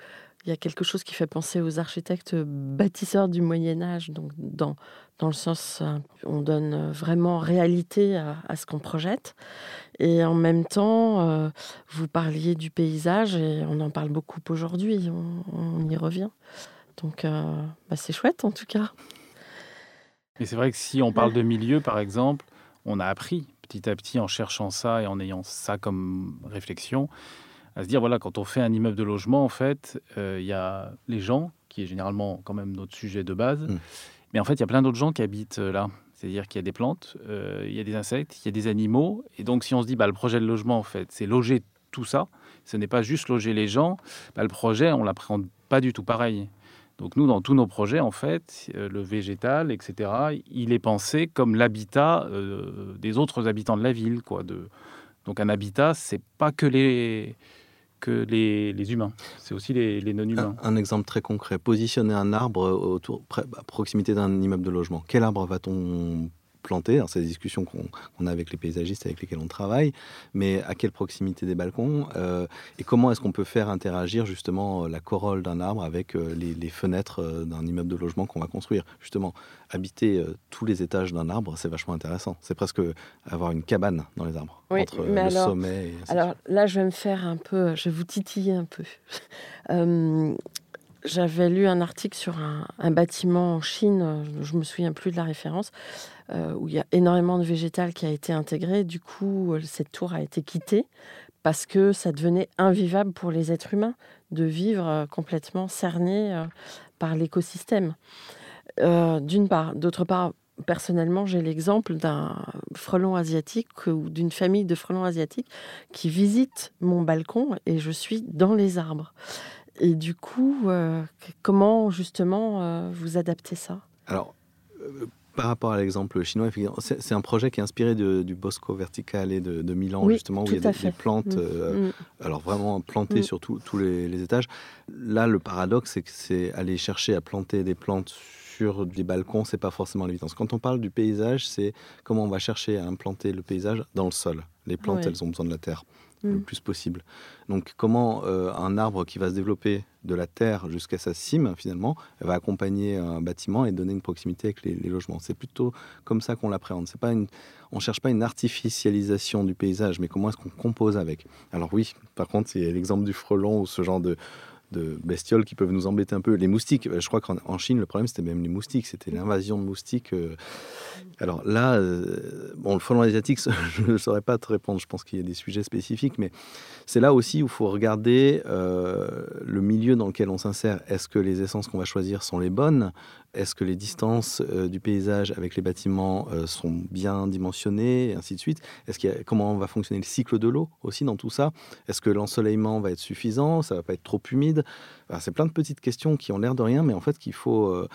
[SPEAKER 1] il y a quelque chose qui fait penser aux architectes bâtisseurs du Moyen Âge, donc dans, dans le sens euh, on donne vraiment réalité à, ce qu'on projette. Et en même temps, euh, vous parliez du paysage et on en parle beaucoup aujourd'hui, on, y revient. Donc euh, bah, c'est chouette en tout cas.
[SPEAKER 4] Et c'est vrai que si on parle de milieu, par exemple, on a appris petit à petit en cherchant ça et en ayant ça comme réflexion, à se dire, voilà, quand on fait un immeuble de logement, en fait, euh, il y a les gens, qui est généralement quand même notre sujet de base, mm. mais en fait, il y a plein d'autres gens qui habitent euh, là. C'est-à-dire qu'il y a des plantes, euh, il y a des insectes, il y a des animaux. Et donc, si on se dit, bah, le projet de logement, en fait, c'est loger tout ça, ce n'est pas juste loger les gens, bah, le projet, on l'appréhende pas du tout pareil. Donc nous, dans tous nos projets, en fait, le végétal, etc., il est pensé comme l'habitat des autres habitants de la ville. Quoi, de... Donc un habitat, c'est pas que les, les, humains. C'est aussi les, non-humains.
[SPEAKER 3] Un, exemple très concret. Positionner un arbre à proximité d'un immeuble de logement. Quel arbre va-t-on planter C'est des discussions qu'on a avec les paysagistes avec lesquels on travaille. Mais à quelle proximité des balcons euh, Et comment est-ce qu'on peut faire interagir justement euh, la corolle d'un arbre avec euh, les, fenêtres d'un immeuble de logement qu'on va construire? Justement, habiter tous les étages d'un arbre, c'est vachement intéressant. C'est presque avoir une cabane dans les arbres. entre le sommet et
[SPEAKER 1] Alors là, je vais me faire un peu, je vais vous titiller un peu. J'avais lu un article sur un, bâtiment en Chine, je me souviens plus de la référence, euh, où il y a énormément de végétal qui a été intégré. Du coup, euh, cette tour a été quittée parce que ça devenait invivable pour les êtres humains de vivre euh, complètement cernés par l'écosystème. D'une part. D'autre part, personnellement, j'ai l'exemple d'un frelon asiatique ou d'une famille de frelons asiatiques qui visite mon balcon et je suis dans les arbres. Et du coup, euh, comment justement euh, vous adaptez ça?
[SPEAKER 3] Alors, euh, par rapport à l'exemple chinois, c'est un projet qui est inspiré du Bosco Vertical et de, Milan, justement, où il y a des, plantes, mm. Mm. alors vraiment plantées mm. sur tous les, étages. Là, le paradoxe, c'est que c'est aller chercher à planter des plantes sur des balcons, c'est pas forcément l'évidence. Quand on parle du paysage, c'est comment on va chercher à implanter le paysage dans le sol. Les plantes, elles ont besoin de la terre le mm. plus possible. Donc comment euh, un arbre qui va se développer de la terre jusqu'à sa cime, finalement, va accompagner un bâtiment et donner une proximité avec les, logements? C'est plutôt comme ça qu'on l'appréhende. C'est pas une, on cherche pas une artificialisation du paysage, mais comment est-ce qu'on compose avec? Alors oui, par contre, il y a l'exemple du frelon ou ce genre de, de bestioles qui peuvent nous embêter un peu. Les moustiques, je crois qu'en Chine, le problème, c'était même les moustiques, c'était l'invasion de moustiques. Alors là, bon, le frelon asiatique, je ne saurais pas te répondre, je pense qu'il y a des sujets spécifiques, mais c'est là aussi où il faut regarder le milieu dans lequel on s'insère. Est-ce que les essences qu'on va choisir sont les bonnes? Est-ce que les distances du paysage avec les bâtiments sont bien dimensionnées, et ainsi de suite? Est-ce qu'il Comment va fonctionner le cycle de l'eau aussi dans tout ça? Est-ce que l'ensoleillement va être suffisant? Ça va pas être trop humide? C'est plein de petites questions qui ont l'air de rien, mais en fait qu'il faut, euh,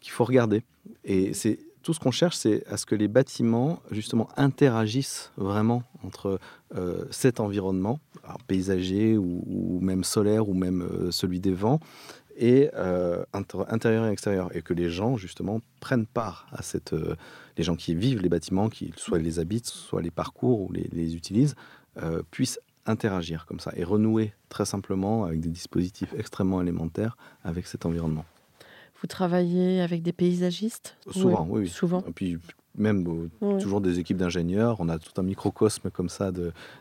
[SPEAKER 3] qu'il faut regarder. Et c'est tout ce qu'on cherche, c'est à ce que les bâtiments, justement, interagissent vraiment entre euh, cet environnement, paysager ou, même solaire ou même euh, celui des vents, et intérieur et extérieur, et que les gens, justement, prennent part à cette... les gens qui vivent les bâtiments, qui soit les habitent, soit les parcours ou les, les utilisent, puissent interagir comme ça et renouer très simplement avec des dispositifs extrêmement élémentaires avec cet environnement.
[SPEAKER 1] Vous travaillez avec des paysagistes
[SPEAKER 3] Souvent, oui.
[SPEAKER 1] Souvent.
[SPEAKER 3] Et puis même toujours des équipes d'ingénieurs. On a tout un microcosme comme ça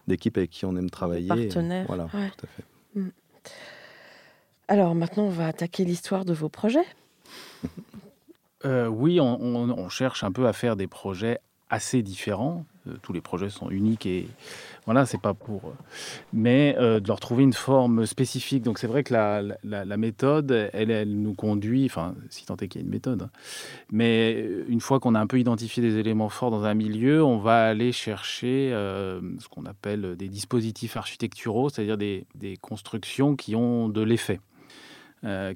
[SPEAKER 3] d'équipes avec qui on aime travailler.
[SPEAKER 1] Partenaires.
[SPEAKER 3] Voilà, tout à fait. Mm.
[SPEAKER 1] Alors maintenant, on va attaquer l'histoire de vos projets.
[SPEAKER 4] Euh, oui, on, cherche un peu à faire des projets assez différents. Euh, tous les projets sont uniques et voilà, c'est pas pour. Euh, mais de leur trouver une forme spécifique. Donc c'est vrai que la, méthode, elle, elle, nous conduit, enfin, si tant est qu'il y a une méthode, hein. mais une fois qu'on a un peu identifié des éléments forts dans un milieu, on va aller chercher ce qu'on appelle des dispositifs architecturaux, c'est-à-dire des, constructions qui ont de l'effet.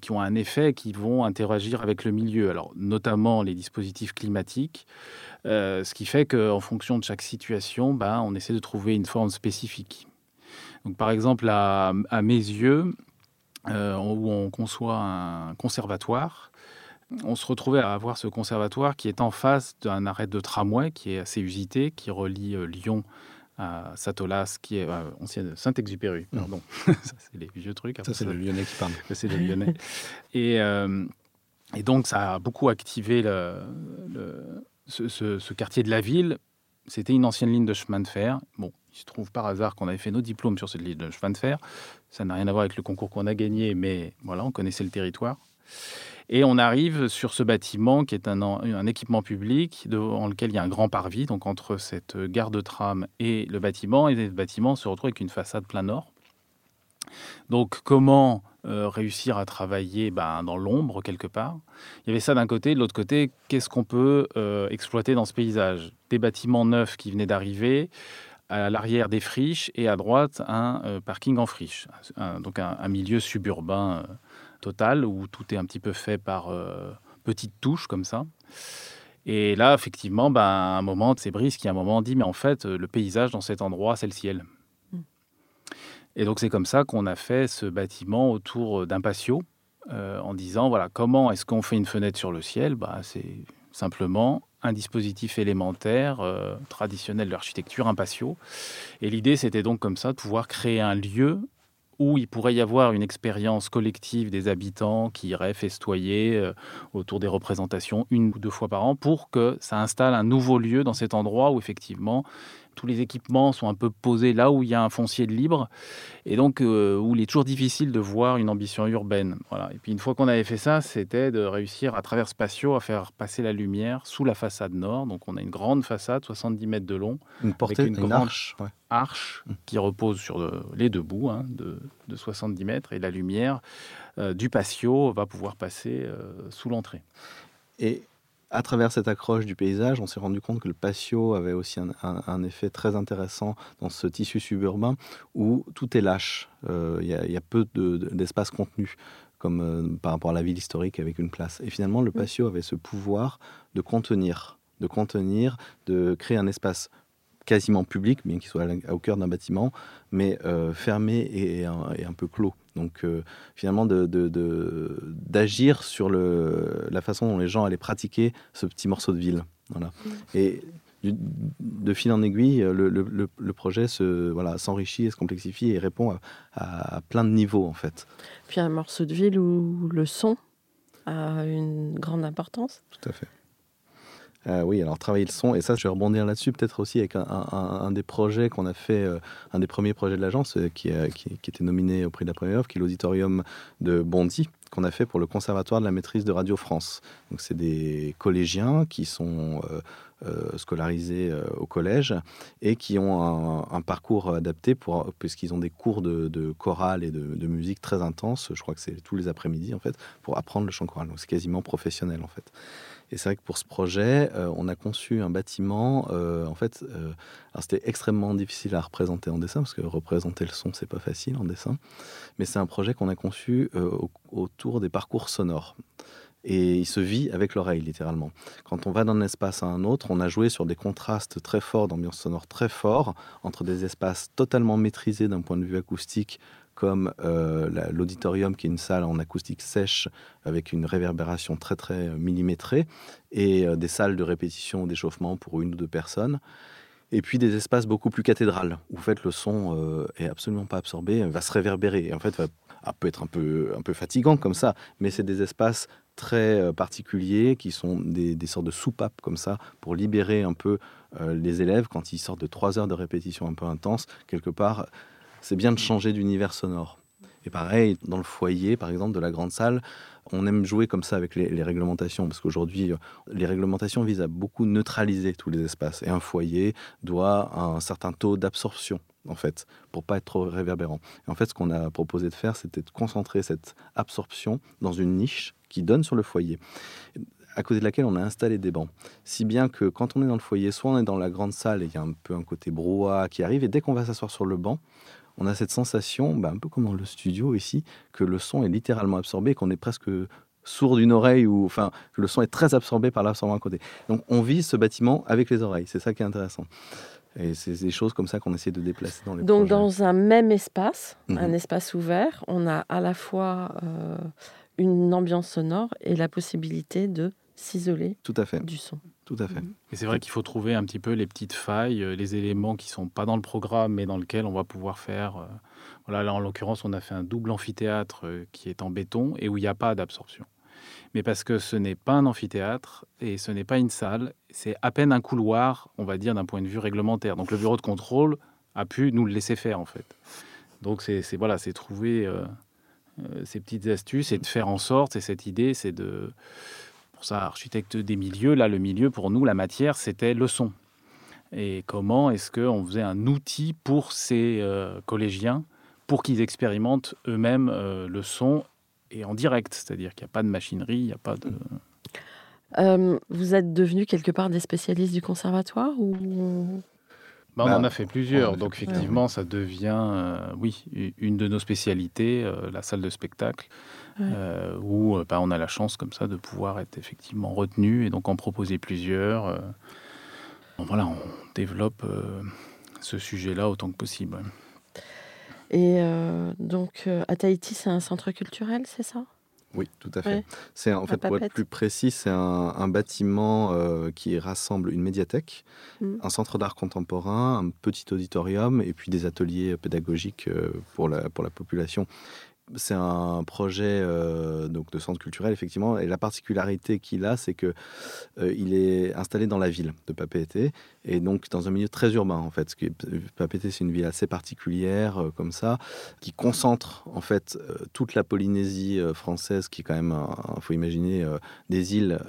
[SPEAKER 4] Qui ont un effet, qui vont interagir avec le milieu. Alors, notamment les dispositifs climatiques, euh, ce qui fait qu'en fonction de chaque situation, ben, on essaie de trouver une forme spécifique. Donc, par exemple, à, mes yeux, euh, où on conçoit un conservatoire, on se retrouvait à avoir ce conservatoire qui est en face d'un arrêt de tramway qui est assez usité, qui relie euh, Lyon à Satolas, qui est ancienne Saint-Exupéry.
[SPEAKER 3] Mmh.
[SPEAKER 4] Pardon, ça c'est les vieux trucs.
[SPEAKER 3] Ça c'est le Lyonnais qui parle.
[SPEAKER 4] C'est le Lyonnais. et, et, donc ça a beaucoup activé le, le ce, quartier de la ville, c'était une ancienne ligne de chemin de fer. Bon, il se trouve par hasard qu'on avait fait nos diplômes sur cette ligne de chemin de fer. Ça n'a rien à voir avec le concours qu'on a gagné, mais voilà, on connaissait le territoire. Et on arrive sur ce bâtiment qui est un, équipement public dans lequel il y a un grand parvis, donc entre cette gare de tram et le bâtiment. Et le bâtiment se retrouve avec une façade plein nord. Donc comment euh, réussir à travailler ben, dans l'ombre quelque part? Il y avait ça d'un côté, de l'autre côté, qu'est-ce qu'on peut euh, exploiter dans ce paysage? Des bâtiments neufs qui venaient d'arriver, à l'arrière des friches et à droite un euh, parking en friche, donc un, milieu suburbain total où tout est un petit peu fait par petites touches comme ça. Et là, effectivement, ben, à un moment, c'est Brice qui à un moment dit, mais en fait, le paysage dans cet endroit, c'est le ciel. Et donc c'est comme ça qu'on a fait ce bâtiment autour euh, d'un patio, euh, en disant voilà comment est-ce qu'on fait une fenêtre sur le ciel? Bah, C'est simplement un dispositif élémentaire euh, traditionnel de l'architecture, un patio. Et l'idée c'était donc comme ça de pouvoir créer un lieu où il pourrait y avoir une expérience collective des habitants qui iraient festoyer autour des représentations une ou deux fois par an pour que ça installe un nouveau lieu dans cet endroit où effectivement tous les équipements sont un peu posés là où il y a un foncier de libre et donc euh, où il est toujours difficile de voir une ambition urbaine. Voilà. Et puis une fois qu'on avait fait ça, c'était de réussir à travers spatio à faire passer la lumière sous la façade nord. Donc on a une grande façade, 70 mètres de long,
[SPEAKER 3] une portée,
[SPEAKER 4] avec une, grande
[SPEAKER 3] arche,
[SPEAKER 4] arche mmh. qui repose sur les deux bouts hein, de, 70 mètres et la lumière euh, du patio va pouvoir passer euh, sous l'entrée.
[SPEAKER 3] Et à travers cette accroche du paysage, on s'est rendu compte que le patio avait aussi un, effet très intéressant dans ce tissu suburbain où tout est lâche. Euh, il y, a peu d'espace contenu comme euh, par rapport à la ville historique avec une place. Et finalement, le patio avait ce pouvoir de contenir, de contenir, de créer un espace quasiment public, bien qu'il soit au cœur d'un bâtiment, mais euh, fermé et un, peu clos. Donc euh, finalement, d'agir de, sur le, la façon dont les gens allaient pratiquer ce petit morceau de ville. Voilà. Mm. Et de fil en aiguille, le, le, projet se, voilà, s'enrichit et se complexifie et répond à, à, plein de niveaux en fait.
[SPEAKER 1] Puis un morceau de ville où le son a une grande importance.
[SPEAKER 3] Tout à fait. Euh, oui, alors travailler le son, et ça, je vais rebondir là-dessus, peut-être aussi avec un, des projets qu'on a fait, euh, un des premiers projets de l'agence euh, qui, qui, était nominé au prix de la première offre, qui est l'auditorium de Bondy, qu'on a fait pour le Conservatoire de la maîtrise de Radio France. Donc, c'est des collégiens qui sont scolarisés au collège et qui ont un, parcours adapté puisqu'ils ont des cours de, chorale et de, de, musique très intenses. Je crois que c'est tous les après-midi, en fait, pour apprendre le chant choral. Donc, c'est quasiment professionnel, en fait. Et c'est vrai que pour ce projet, euh, on a conçu un bâtiment. Euh, en fait, euh, c'était extrêmement difficile à représenter en dessin parce que représenter le son, c'est pas facile en dessin. Mais c'est un projet qu'on a conçu autour des parcours sonores. Et il se vit avec l'oreille, littéralement. Quand on va d'un espace à un autre, on a joué sur des contrastes très forts, d'ambiance sonore très forts, entre des espaces totalement maîtrisés d'un point de vue acoustique, comme euh, l'auditorium qui est une salle en acoustique sèche avec une réverbération très très millimétrée et euh, des salles de répétition d'échauffement pour une ou deux personnes. Et puis des espaces beaucoup plus cathédrales où en fait le son euh, est absolument pas absorbé, va se réverbérer. Et en fait, va, ah, peut être un peu, un peu fatigant comme ça, mais c'est des espaces très particuliers qui sont des, sortes de soupapes comme ça pour libérer un peu les élèves quand ils sortent de trois heures de répétition un peu intense. Quelque part, c'est bien de changer d'univers sonore. Et pareil, dans le foyer, par exemple, de la grande salle, on aime jouer comme ça avec les, réglementations, parce qu'aujourd'hui, euh, les réglementations visent à beaucoup neutraliser tous les espaces. Et un foyer doit un certain taux d'absorption, en fait, pour pas être trop réverbérant. Et en fait, ce qu'on a proposé de faire, c'était de concentrer cette absorption dans une niche qui donne sur le foyer à côté de laquelle on a installé des bancs. Si bien que quand on est dans le foyer, soit on est dans la grande salle et il y a un peu un côté brouhaha qui arrive, et dès qu'on va s'asseoir sur le banc, on a cette sensation, bah, un peu comme dans le studio ici, que le son est littéralement absorbé, qu'on est presque sourd d'une oreille, ou enfin, que le son est très absorbé par l'absorbant à côté. Donc on vit ce bâtiment avec les oreilles, c'est ça qui est intéressant. Et c'est des choses comme ça qu'on essaie de déplacer dans les
[SPEAKER 1] Donc dans un même espace, mhm. un espace ouvert, on a à la fois euh, une ambiance sonore et la possibilité de s'isoler du son.
[SPEAKER 3] Tout à fait.
[SPEAKER 4] Et c'est vrai qu'il faut trouver un petit peu les petites failles, euh, les éléments qui sont pas dans le programme, mais dans lequel on va pouvoir faire. Euh, voilà, là en l'occurrence, on a fait un double amphithéâtre euh, qui est en béton et où il n'y a pas d'absorption. Mais parce que ce n'est pas un amphithéâtre et ce n'est pas une salle, c'est à peine un couloir, on va dire d'un point de vue réglementaire. Donc le bureau de contrôle a pu nous le laisser faire en fait. Donc c'est voilà, c'est trouver ces petites astuces et de faire en sorte. Et cette idée, c'est de ça, architecte des milieux, là, le milieu, pour nous, la matière, c'était le son. Et comment est-ce qu'on faisait un outil pour ces euh, collégiens pour qu'ils expérimentent eux-mêmes euh, le son et en direct? C'est-à-dire qu'il n'y a pas de machinerie, il n'y a pas de...
[SPEAKER 1] Euh, vous êtes devenu quelque part des spécialistes du conservatoire ou
[SPEAKER 4] bah, on en bah, a fait plusieurs, donc effectivement, ça devient, oui, une de nos spécialités, la salle de spectacle euh, où euh, bah, on a la chance comme ça de pouvoir être effectivement retenu et donc en proposer plusieurs. Euh. voilà, on développe ce sujet-là autant que possible.
[SPEAKER 1] Et donc, à Tahiti, c'est un centre culturel, c'est ça?
[SPEAKER 3] Oui, tout à fait. C'est en fait pour être plus précis, c'est un, bâtiment qui rassemble une médiathèque, mmh. un centre d'art contemporain, un petit auditorium et puis des ateliers pédagogiques pour la pour la population c'est un projet euh, de centre culturel, effectivement. Et la particularité qu'il a, c'est que euh, est installé dans la ville de Papeete et donc dans un milieu très urbain, en fait. Papeete, c'est une ville assez particulière, euh, comme ça, qui concentre, en fait, toute la Polynésie française, qui est quand même, il faut imaginer, des îles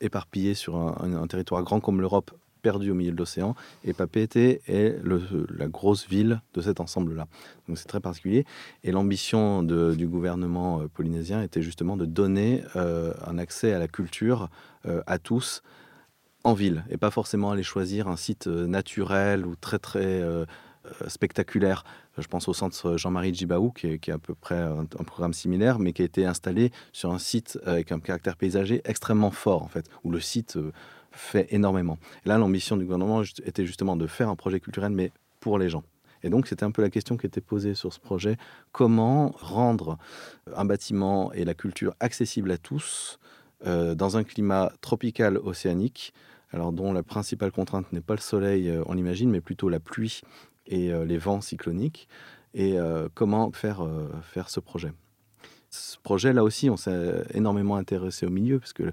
[SPEAKER 3] éparpillées sur un territoire grand comme l'Europe, perdu au milieu de l'océan. Et Papeete est la grosse ville de cet ensemble-là. Donc c'est très particulier. Et l'ambition du gouvernement euh, polynésien était justement de donner euh, un accès à la culture euh, à tous en ville et pas forcément aller choisir un site naturel ou très très spectaculaire. Je pense au centre Jean-Marie Djibaou, qui est, qui est, à peu près un, un, programme similaire, mais qui a été installé sur un site avec un caractère paysager extrêmement fort, en fait, où le site fait énormément. là, l'ambition du gouvernement était justement de faire un projet culturel, mais pour les gens. Et donc, c'était un peu la question qui était posée sur ce projet. Comment rendre un bâtiment et la culture accessibles à tous euh, dans un climat tropical océanique, alors dont la principale contrainte n'est pas le soleil, euh, on l'imagine, mais plutôt la pluie et euh, les vents cycloniques. Et comment faire, faire ce projet? Ce projet, là aussi, on s'est énormément intéressé au milieu, parce que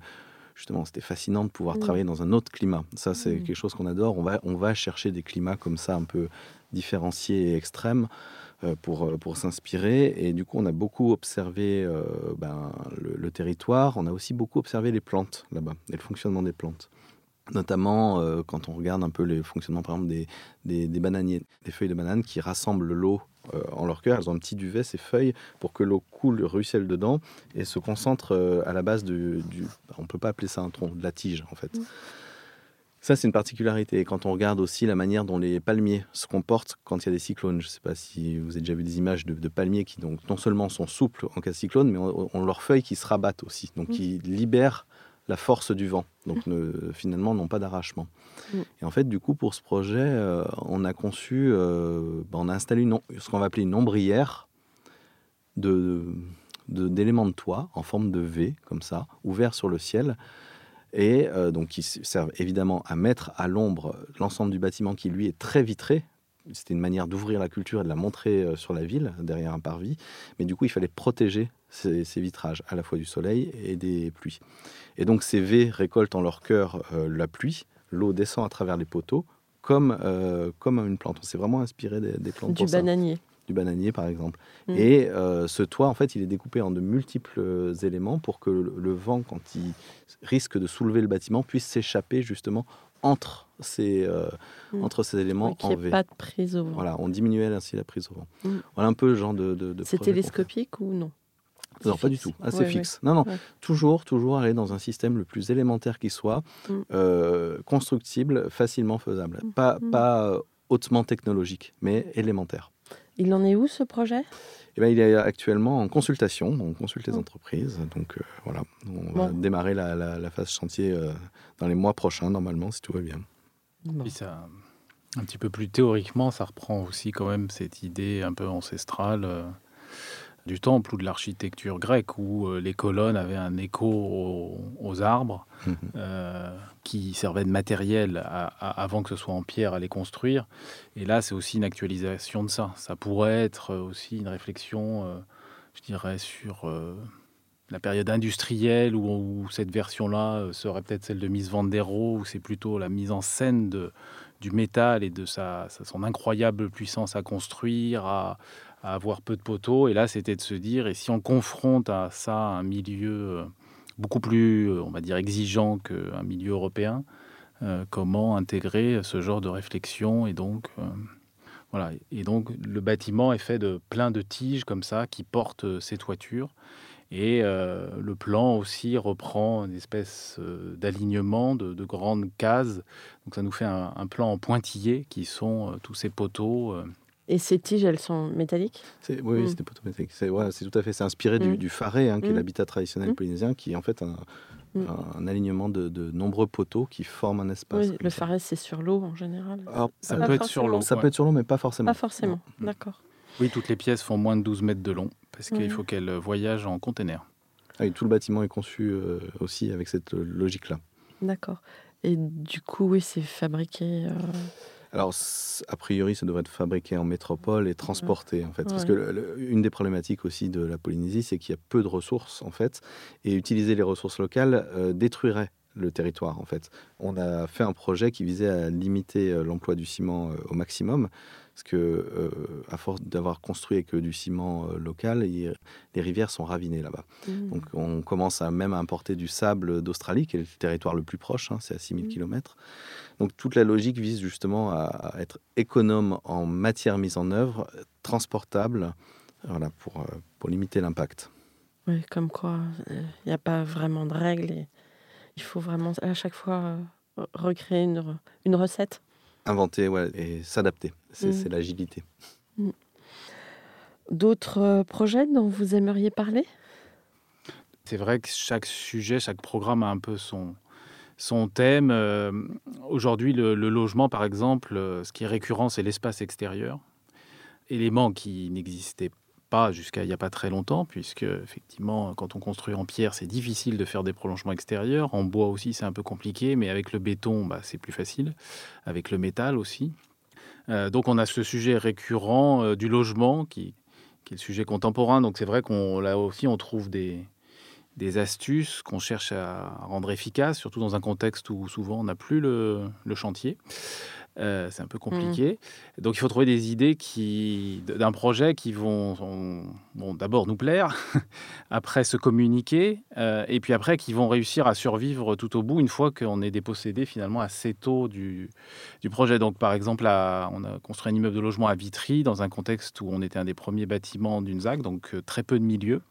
[SPEAKER 3] justement, c'était fascinant de pouvoir
[SPEAKER 1] Mm.
[SPEAKER 3] travailler dans un autre climat. Ça, c'est
[SPEAKER 1] Mm.
[SPEAKER 3] quelque chose qu'on adore. On va, on va chercher des climats comme ça, un peu différenciés et extrêmes. euh, Pour, euh, pour s'inspirer. Et du coup, on a beaucoup observé euh, ben, le, le territoire. On a aussi beaucoup observé les plantes là-bas et le fonctionnement des plantes. Notamment euh, quand on regarde un peu le fonctionnement, par exemple, des, des, des bananiers, des feuilles de banane qui rassemblent l'eau euh, en leur cœur. Elles ont un petit duvet, ces feuilles, pour que l'eau coule, ruisselle dedans et se concentre euh, à la base du, du- On ne peut pas appeler ça un tronc, de la tige, en fait.
[SPEAKER 1] Mm.
[SPEAKER 3] Ça, c'est une particularité. Et quand on regarde aussi la manière dont les palmiers se comportent quand il y a des cyclones, je ne sais pas si vous avez déjà vu des images de, de palmiers qui, donc, non seulement sont souples en cas de cyclone, mais ont, ont leurs feuilles qui se rabattent aussi, donc
[SPEAKER 1] Mm.
[SPEAKER 3] qui libèrent la force du vent, donc ne- finalement n'ont pas d'arrachement.
[SPEAKER 1] Mm.
[SPEAKER 3] Et en fait, du coup, pour ce projet, euh, on a conçu, euh, ben, on a installé une, ce qu'on va appeler une ombrière de de- d'éléments de, toit en forme de V, comme ça, ouvert sur le ciel, et euh, donc qui servent évidemment à mettre à l'ombre l'ensemble du bâtiment qui, lui, est très vitré. C'était une manière d'ouvrir la culture et de la montrer sur la ville, derrière un parvis. Mais du coup, il fallait protéger ces, ces vitrages, à la fois du soleil et des pluies. Et donc, ces V récoltent en leur cœur euh, la pluie. L'eau descend à travers les poteaux, comme, euh, comme une plante. On s'est vraiment inspiré des, des plantes
[SPEAKER 1] Du
[SPEAKER 3] ça
[SPEAKER 1] bananier.
[SPEAKER 3] du bananier par exemple.
[SPEAKER 1] Mm.
[SPEAKER 3] Et euh, ce toit, en fait, il est découpé en de multiples éléments pour que le, le vent, quand il risque de soulever le bâtiment, puisse s'échapper justement entre ces, euh,
[SPEAKER 1] Mm.
[SPEAKER 3] entre ces éléments
[SPEAKER 1] Oui,
[SPEAKER 3] en
[SPEAKER 1] n'y
[SPEAKER 3] V.
[SPEAKER 1] pas de prise au vent.
[SPEAKER 3] Voilà, on diminuait ainsi la prise au vent.
[SPEAKER 1] Mm.
[SPEAKER 3] Voilà un peu le genre de. de, de
[SPEAKER 1] C'est télescopique ou non?
[SPEAKER 3] Non, pas du tout. Assez
[SPEAKER 1] Ouais, ouais.
[SPEAKER 3] fixe. Non, non.
[SPEAKER 1] Ouais.
[SPEAKER 3] Toujours, toujours aller dans un système le plus élémentaire qui soit,
[SPEAKER 1] Mm.
[SPEAKER 3] euh, constructible, facilement faisable.
[SPEAKER 1] Mm.
[SPEAKER 3] Pas,
[SPEAKER 1] Mm.
[SPEAKER 3] pas euh, hautement technologique, mais élémentaire.
[SPEAKER 1] Il en est où ce projet?
[SPEAKER 3] Eh ben, il est actuellement en consultation, on consulte les entreprises. Donc euh, voilà, on va démarrer la, la- la phase chantier euh, dans les mois prochains, normalement, si tout va bien.
[SPEAKER 1] Bon.
[SPEAKER 4] Puis ça, un petit peu plus théoriquement, ça reprend aussi quand même cette idée un peu ancestrale euh, du temple ou de l'architecture grecque, où euh, les colonnes avaient un écho aux, aux arbres,
[SPEAKER 3] Mhm.
[SPEAKER 4] euh, qui servaient de matériel à- à- avant que ce soit en pierre à les construire. Et là, c'est aussi une actualisation de ça. Ça pourrait être aussi une réflexion, euh, je dirais, sur euh, la période industrielle, où, où cette version-là euh, serait peut-être celle de Miss Van der Rohe, où c'est plutôt la mise en scène de, du métal et de sa, sa- son incroyable puissance à construire, à, à avoir peu de poteaux. Et là, c'était de se dire, et si on confronte à ça un milieu euh, beaucoup plus, euh, on va dire, exigeant qu'un milieu européen, euh, comment intégrer ce genre de réflexion et donc voilà. Et donc le bâtiment est fait de plein de tiges comme ça qui portent ces toitures. Et le plan aussi reprend une espèce d'alignement de, de grandes cases. Donc ça nous fait un, plan en pointillé qui sont tous ces poteaux
[SPEAKER 1] Et ces tiges, elles sont métalliques
[SPEAKER 3] C'est, oui,
[SPEAKER 1] Mm.
[SPEAKER 3] c'était pas automatique. C'est, ouais, c'est tout à fait. C'est inspiré du,
[SPEAKER 1] Mm.
[SPEAKER 3] du faré, hein, qui est
[SPEAKER 1] Mm.
[SPEAKER 3] l'habitat traditionnel polynésien, qui est en fait un, un alignement de, de nombreux poteaux qui forment un espace.
[SPEAKER 1] Oui, le
[SPEAKER 3] ça.
[SPEAKER 1] farès, c'est sur l'eau en général.
[SPEAKER 3] Alors,
[SPEAKER 4] ça peut être sur l'eau
[SPEAKER 3] ça
[SPEAKER 4] ouais.
[SPEAKER 3] peut être sur l'eau, mais pas forcément.
[SPEAKER 1] Pas forcément, d'accord.
[SPEAKER 4] oui toutes les pièces font moins de 12 mètres de long parce qu'il faut qu'elles voyagent en container
[SPEAKER 3] Ah, et tout le bâtiment est conçu euh, aussi avec cette euh, logique-là.
[SPEAKER 1] D'accord. Et du coup, oui, c'est fabriqué. euh,
[SPEAKER 3] Alors, a priori, ça devrait être fabriqué en métropole et transporté, en fait. Parce que le- le- une des problématiques aussi de la Polynésie, c'est qu'il y a peu de ressources, en fait. Et utiliser les ressources locales euh, détruirait le territoire, en fait. On a fait un projet qui visait à limiter euh, l'emploi du ciment euh, au maximum. Parce que, euh, à force d'avoir construit que du ciment euh, local, il- les rivières sont ravinées là-bas.
[SPEAKER 1] mm.
[SPEAKER 3] Donc on commence à même à importer du sable d'Australie, qui est le territoire le plus proche, hein, c'est à 6000
[SPEAKER 1] Mhm.
[SPEAKER 3] km. Donc toute la logique vise justement à, à être économe en matière mise en œuvre, transportable, voilà, pour, euh, pour limiter l'impact.
[SPEAKER 1] Oui, comme quoi, il n'y a pas vraiment de règles. Et il faut vraiment à chaque fois euh, recréer une, une recette.
[SPEAKER 3] Inventer ouais, et s'adapter, c'est
[SPEAKER 1] Mhm.
[SPEAKER 3] c'est l'agilité.
[SPEAKER 1] D'autres euh, projets dont vous aimeriez parler?
[SPEAKER 4] C'est vrai que chaque sujet, chaque programme a un peu son, son thème. Euh, Aujourd'hui, le, le logement, par exemple, euh, ce qui est récurrent, c'est l'espace extérieur. Élément qui n'existait pas jusqu'à il n'y a pas très longtemps, puisque effectivement, quand on construit en pierre, c'est difficile de faire des prolongements extérieurs. En bois aussi, c'est un peu compliqué, mais avec le béton, bah, c'est plus facile. Avec le métal aussi. Euh, donc on a ce sujet récurrent euh, du logement qui, est le sujet contemporain. Donc c'est vrai qu'on là aussi on trouve des, des astuces qu'on cherche à rendre efficaces, surtout dans un contexte où souvent on n'a plus le, chantier. Euh, c'est un peu compliqué. Mmh. Donc il faut trouver des idées qui, d'un projet qui vont, bon, d'abord nous plaire, après se communiquer, euh, et puis après qui vont réussir à survivre tout au bout une fois qu'on est dépossédé finalement assez tôt du, du projet. Donc par exemple, on a construit un immeuble de logement à Vitry dans un contexte où on était un des premiers bâtiments d'une ZAC, donc euh, très peu de milieux.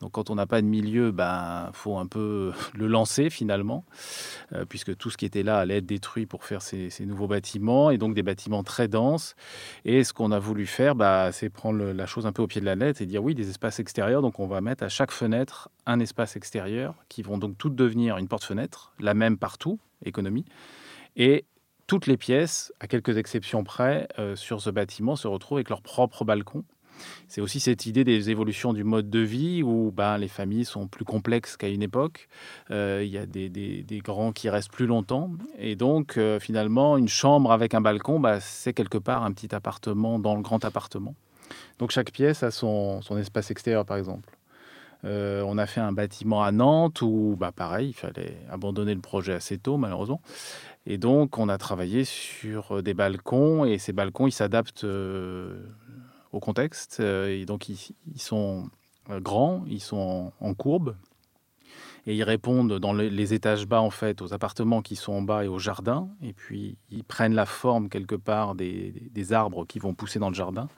[SPEAKER 4] Donc quand on n'a pas de milieu, ben faut un peu le lancer finalement, euh, puisque tout ce qui était là allait être détruit pour faire ces, nouveaux bâtiments, et donc des bâtiments très denses. Et ce qu'on a voulu faire, bah, c'est prendre la chose un peu au pied de la lettre et dire oui, des espaces extérieurs. Donc on va mettre à chaque fenêtre un espace extérieur, qui vont donc toutes devenir une porte-fenêtre, la même partout, économie. Et toutes les pièces, à quelques exceptions près, euh, sur ce bâtiment se retrouvent avec leur propre balcon c'est aussi cette idée des évolutions du mode de vie où ben, les familles sont plus complexes qu'à une époque. Euh, il y a des, grands qui restent plus longtemps. Et donc, euh, finalement, une chambre avec un balcon, bah, c'est quelque part un petit appartement dans le grand appartement. Donc, chaque pièce a son, espace extérieur, par exemple. Euh, on a fait un bâtiment à Nantes où, bah, pareil, il fallait abandonner le projet assez tôt, malheureusement. Et donc, on a travaillé sur des balcons et ces balcons, ils s'adaptent au contexte. Euh, et donc, ils, sont euh, grands, ils sont en, courbe. Et ils répondent dans les, étages bas, en fait, aux appartements qui sont en bas et au jardin. Et puis, ils prennent la forme, quelque part, des, arbres qui vont pousser dans le jardin.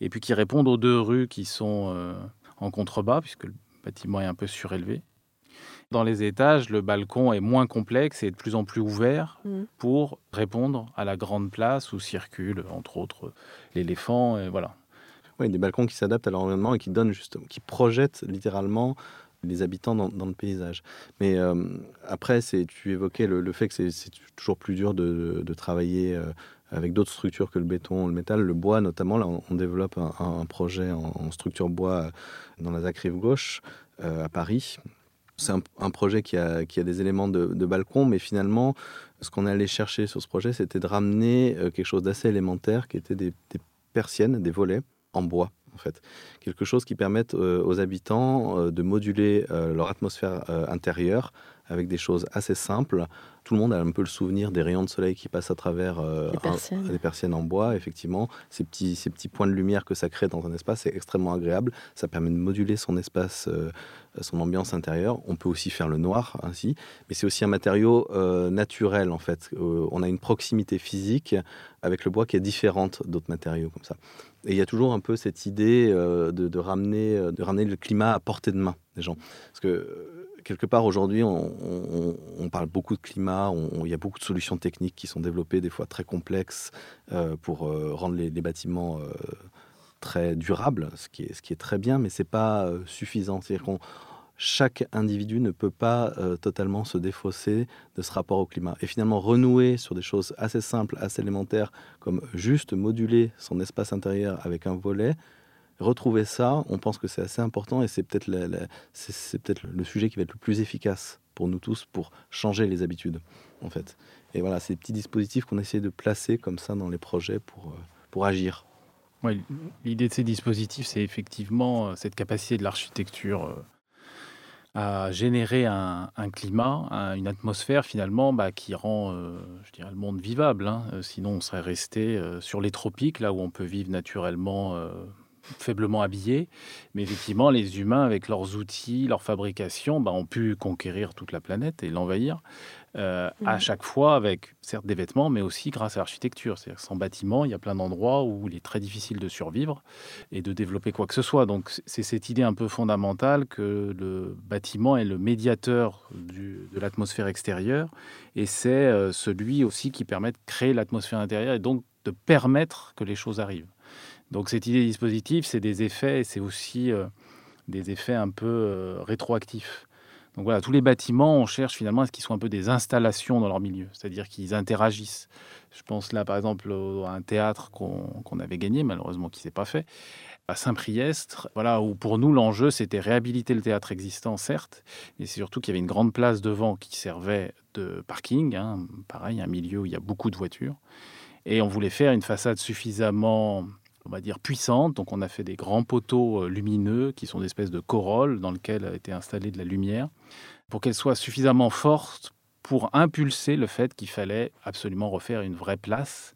[SPEAKER 4] Et puis, qui répondent aux deux rues qui sont euh, en contrebas, puisque le bâtiment est un peu surélevé. Dans les étages, le balcon est moins complexe et de plus en plus ouvert mmh. pour répondre à la grande place où circulent, entre autres, l'éléphant. Et voilà.
[SPEAKER 3] Oui, des balcons qui s'adaptent à l'environnement et qui donnent justement, qui projettent littéralement les habitants dans, le paysage. Mais euh, après, c'est, tu évoquais le, fait que c'est, toujours plus dur de, travailler euh, avec d'autres structures que le béton, le métal, le bois notamment. Là, on, développe un, projet en, structure bois euh, dans la ZAC Rive Gauche à Paris. C'est un, projet qui a, qui a, des éléments de, balcon, mais finalement, ce qu'on allait chercher sur ce projet, c'était de ramener quelque chose d'assez élémentaire, qui était des persiennes, des volets en bois, en fait. Quelque chose qui permette euh, aux habitants euh, de moduler euh, leur atmosphère intérieure avec des choses assez simples. Tout le monde a un peu le souvenir des rayons de soleil qui passent à travers des persiennes en bois, effectivement. Ces petits, ces petits points de lumière que ça crée dans un espace, c'est extrêmement agréable. Ça permet de moduler son espace, son ambiance intérieure. On peut aussi faire le noir ainsi, mais c'est aussi un matériau naturel, en fait. on a une proximité physique avec le bois qui est différente d'autres matériaux comme ça. Et il y a toujours un peu cette idée euh, de, ramener, euh, de ramener le climat à portée de main des gens. Parce que euh, quelque part aujourd'hui, on, parle beaucoup de climat, il y a beaucoup de solutions techniques qui sont développées, des fois très complexes, pour rendre les, les bâtiments très durables, ce qui est, ce qui est très bien, mais ce n'est pas suffisant. C'est-à-dire qu'on chaque individu ne peut pas euh, totalement se défausser de ce rapport au climat. Et finalement, renouer sur des choses assez simples, assez élémentaires, comme juste moduler son espace intérieur avec un volet, retrouver ça, on pense que c'est assez important et c'est peut-être peut le sujet qui va être le plus efficace pour nous tous pour changer les habitudes, en fait. Et voilà, ces petits dispositifs qu'on essaie de placer comme ça dans les projets pour, euh, pour agir.
[SPEAKER 4] L'idée de ces dispositifs, c'est effectivement euh, cette capacité de l'architecture à générer un, climat, une atmosphère finalement bah, qui rend euh, je dirais, le monde vivable. Hein. Euh, sinon, on serait resté euh, sur les tropiques, là où on peut vivre naturellement faiblement habillé. Mais effectivement, les humains, avec leurs outils, leur fabrication, bah, ont pu conquérir toute la planète et l'envahir. Euh, à mmh. chaque fois avec certes des vêtements, mais aussi grâce à l'architecture. C'est-à-dire sans bâtiment, il y a plein d'endroits où il est très difficile de survivre et de développer quoi que ce soit. Donc c'est cette idée un peu fondamentale que le bâtiment est le médiateur de l'atmosphère extérieure et c'est euh, celui aussi qui permet de créer l'atmosphère intérieure et donc de permettre que les choses arrivent. Donc cette idée dispositif, c'est des effets, c'est aussi euh, des effets un peu rétroactifs. Donc voilà, tous les bâtiments, on cherche finalement à ce qu'ils soient un peu des installations dans leur milieu, c'est-à-dire qu'ils interagissent. Je pense là, par exemple, à un théâtre qu'on avait gagné, malheureusement qui s'est pas fait, à Saint-Priest, voilà, où pour nous, l'enjeu, c'était réhabiliter le théâtre existant, certes, mais c'est surtout qu'il y avait une grande place devant qui servait de parking, hein, pareil, un milieu où il y a beaucoup de voitures, et on voulait faire une façade suffisamment on va dire, puissantes. Donc on a fait des grands poteaux lumineux qui sont des espèces de corolles dans lesquelles a été installée de la lumière pour qu'elles soient suffisamment fortes pour impulser le fait qu'il fallait absolument refaire une vraie place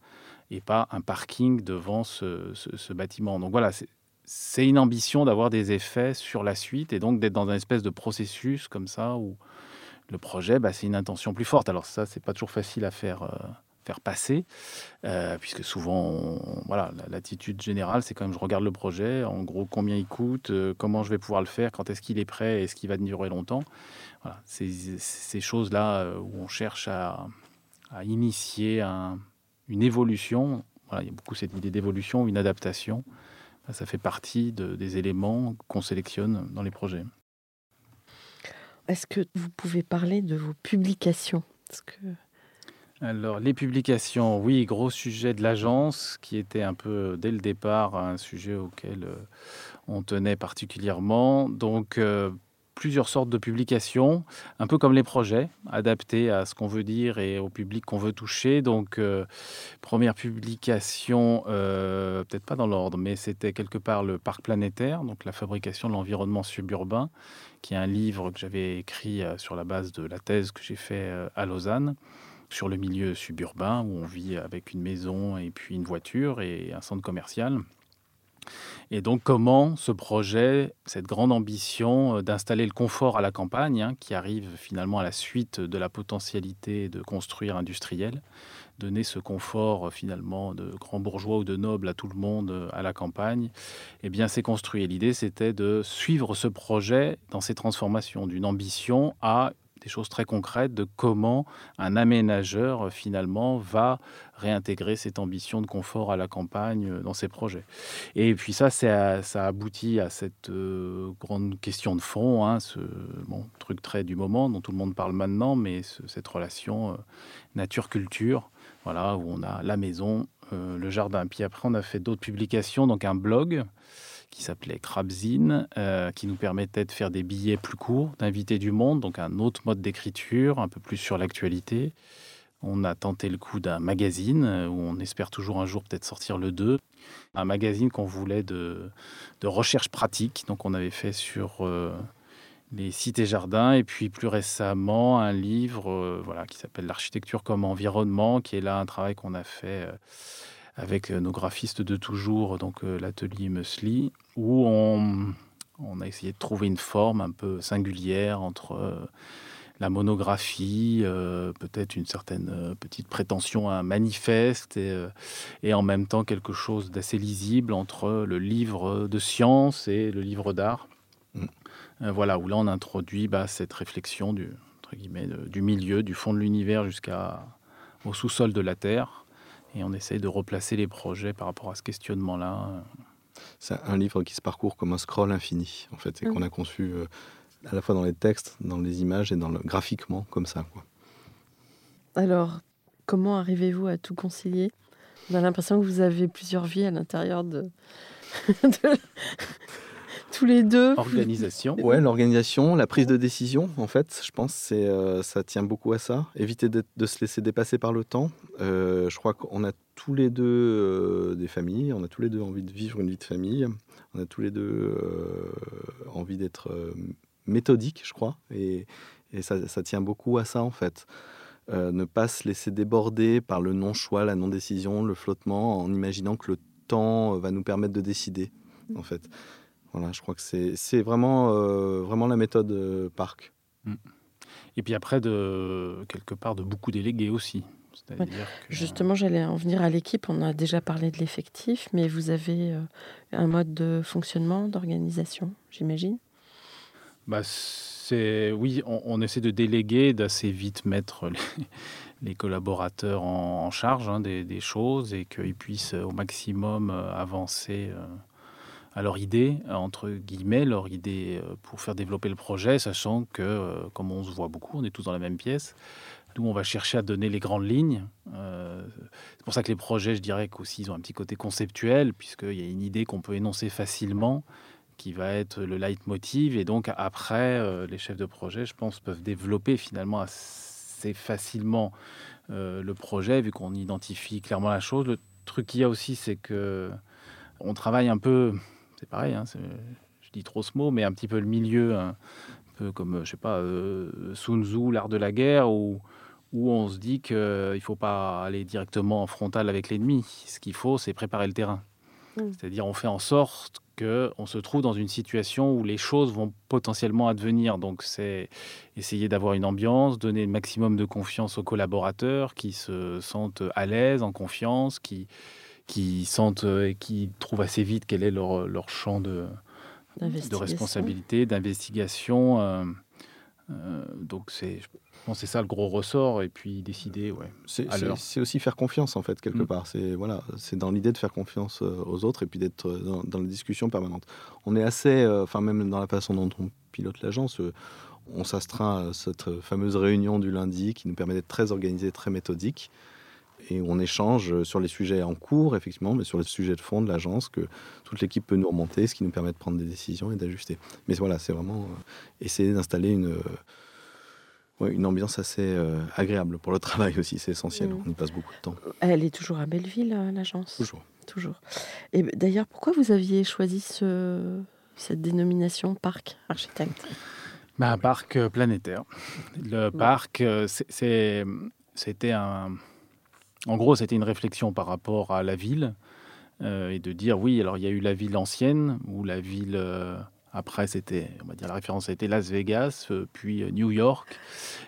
[SPEAKER 4] et pas un parking devant ce, bâtiment. Donc voilà, c'est une ambition d'avoir des effets sur la suite et donc d'être dans un espèce de processus comme ça où le projet, bah, c'est une intention plus forte. Alors ça, c'est pas toujours facile à faire, euh, faire passer, euh, puisque souvent, voilà, l'attitude générale, c'est quand même je regarde le projet, en gros combien il coûte, euh, comment je vais pouvoir le faire, quand est-ce qu'il est prêt, est-ce qu'il va durer longtemps. Voilà, ces choses-là où on cherche à, initier un, une évolution. Voilà, il y a beaucoup cette idée d'évolution, une adaptation. Ça fait partie des éléments qu'on sélectionne dans les projets.
[SPEAKER 1] Est-ce que vous pouvez parler de vos publications?
[SPEAKER 4] Alors, les publications, oui, gros sujet de l'agence, qui était un peu, dès le départ, un sujet auquel euh, on tenait particulièrement. Donc, euh, plusieurs sortes de publications, un peu comme les projets, adaptés à ce qu'on veut dire et au public qu'on veut toucher. Donc, euh, première publication, peut-être pas dans l'ordre, mais c'était quelque part le parc planétaire, donc la fabrication de l'environnement suburbain, qui est un livre que j'avais écrit sur la base de la thèse que j'ai fait à Lausanne sur le milieu suburbain où on vit avec une maison et puis une voiture et un centre commercial. Et donc comment ce projet, cette grande ambition euh, d'installer le confort à la campagne, hein, qui arrive finalement à la suite de la potentialité de construire industriel, donner ce confort euh, finalement de grand bourgeois ou de noble à tout le monde euh, à la campagne, eh bien c'est construit. Et l'idée c'était de suivre ce projet dans ses transformations, d'une ambition à des choses très concrètes de comment un aménageur finalement va réintégrer cette ambition de confort à la campagne euh, dans ses projets. Et puis ça, ça, ça aboutit à cette euh, grande question de fond, hein, ce truc très du moment dont tout le monde parle maintenant, mais cette relation euh, nature-culture, voilà, où on a la maison, le jardin. Puis après, on a fait d'autres publications, donc un blog qui s'appelait Crabzine, euh, qui nous permettait de faire des billets plus courts, d'inviter du monde, donc un autre mode d'écriture, un peu plus sur l'actualité. On a tenté le coup d'un magazine, euh, où on espère toujours un jour peut-être sortir le 2. Un magazine qu'on voulait de, de, recherche pratique, donc on avait fait sur euh, les sites et jardins, et puis plus récemment un livre voilà, qui s'appelle L'architecture comme environnement, qui est là un travail qu'on a fait avec nos graphistes de toujours, donc l'atelier Musli, où on, a essayé de trouver une forme un peu singulière entre euh, la monographie, euh, peut-être une certaine euh, petite prétention à un manifeste, et, en même temps quelque chose d'assez lisible entre le livre de science et le livre d'art. Mm. voilà, où là on introduit bah, cette réflexion du, entre guillemets, du milieu, du fond de l'univers jusqu'au sous-sol de la Terre, et on essaye de replacer les projets par rapport à ce questionnement-là.
[SPEAKER 3] C'est un livre qui se parcourt comme un scroll infini, en fait, et qu'on mmh. a conçu euh, à la fois dans les textes, dans les images et dans le, graphiquement, comme ça. Quoi.
[SPEAKER 1] Alors, comment arrivez-vous à tout concilier? On a l'impression que vous avez plusieurs vies à l'intérieur de... tous les deux.
[SPEAKER 4] Organisation.
[SPEAKER 3] Ouais, l'organisation, la prise de décision, en fait, je pense, c'est euh, ça tient beaucoup à ça. Éviter de, se laisser dépasser par le temps. Euh, je crois qu'on a tous les deux euh, des familles, on a tous les deux envie de vivre une vie de famille, on a tous les deux envie d'être méthodique, je crois, et, ça, ça, tient beaucoup à ça, en fait. ne pas se laisser déborder par le non-choix, la non-décision, le flottement, en imaginant que le temps va nous permettre de décider, en fait. Voilà, je crois que c'est vraiment, euh, vraiment la méthode euh, Parc. Mm.
[SPEAKER 4] Et puis après, de, quelque part, de beaucoup délégués aussi.
[SPEAKER 1] Justement, j'allais en venir à l'équipe. On a déjà parlé de l'effectif, mais vous avez euh, un mode de fonctionnement, d'organisation, j'imagine?
[SPEAKER 4] Bah, Oui, on, essaie de déléguer, d'assez vite mettre les, collaborateurs en, charge hein, des, des, choses et qu'ils puissent au maximum avancer à leur idée, entre guillemets, leur idée euh, pour faire développer le projet, sachant que, euh, comme on se voit beaucoup, on est tous dans la même pièce. Nous, on va chercher à donner les grandes lignes. Euh, c'est pour ça que les projets, je dirais qu'aussi, ils ont un petit côté conceptuel, puisqu'il y a une idée qu'on peut énoncer facilement, qui va être le leitmotiv. Et donc, après, les chefs de projet, je pense, peuvent développer finalement assez facilement le projet, vu qu'on identifie clairement la chose. Le truc qu'il y a aussi, c'est que on travaille un peu, c'est pareil, hein, je dis trop ce mot, mais un petit peu le milieu, un peu comme, je sais pas, Sun Tzu, l'art de la guerre, où, où on se dit qu'il ne faut pas aller directement en frontal avec l'ennemi. Ce qu'il faut, c'est préparer le terrain. Mmh. C'est-à-dire, on fait en sorte qu'on se trouve dans une situation où les choses vont potentiellement advenir. Donc, c'est essayer d'avoir une ambiance, donner le maximum de confiance aux collaborateurs qui se sentent à l'aise, en confiance, qui, qui sentent et qui trouvent assez vite quel est leur, leur champ de, de responsabilité, d'investigation. Euh, euh, donc, c'est, c'est ça le gros ressort, et puis décider, ouais.
[SPEAKER 3] C'est aussi faire confiance, en fait, quelque mm. part. C'est voilà, c'est dans l'idée de faire confiance euh, aux autres et puis d'être dans, dans, la discussion permanente. On est assez, enfin, même dans la façon dont on pilote l'agence, on s'astreint à cette fameuse réunion du lundi qui nous permet d'être très organisé, très méthodique et on échange sur les sujets en cours, effectivement, mais sur les sujets de fond de l'agence, que toute l'équipe peut nous remonter, ce qui nous permet de prendre des décisions et d'ajuster. Mais voilà, c'est vraiment euh, essayer d'installer une, euh, une ambiance assez euh, agréable pour le travail aussi, c'est essentiel, mmh. on y passe beaucoup de temps.
[SPEAKER 1] Elle est toujours à Belleville, l'agence?
[SPEAKER 3] Toujours.
[SPEAKER 1] Toujours. Et d'ailleurs, pourquoi vous aviez choisi ce, cette dénomination parc architecte?
[SPEAKER 4] Bah, Un parc planétaire. Le parc, c'était un en gros, c'était une réflexion par rapport à la ville euh, et de dire oui, alors il y a eu la ville ancienne ou la ville. Euh, après, c'était, on va dire, la référence a été Las Vegas, euh, puis New York.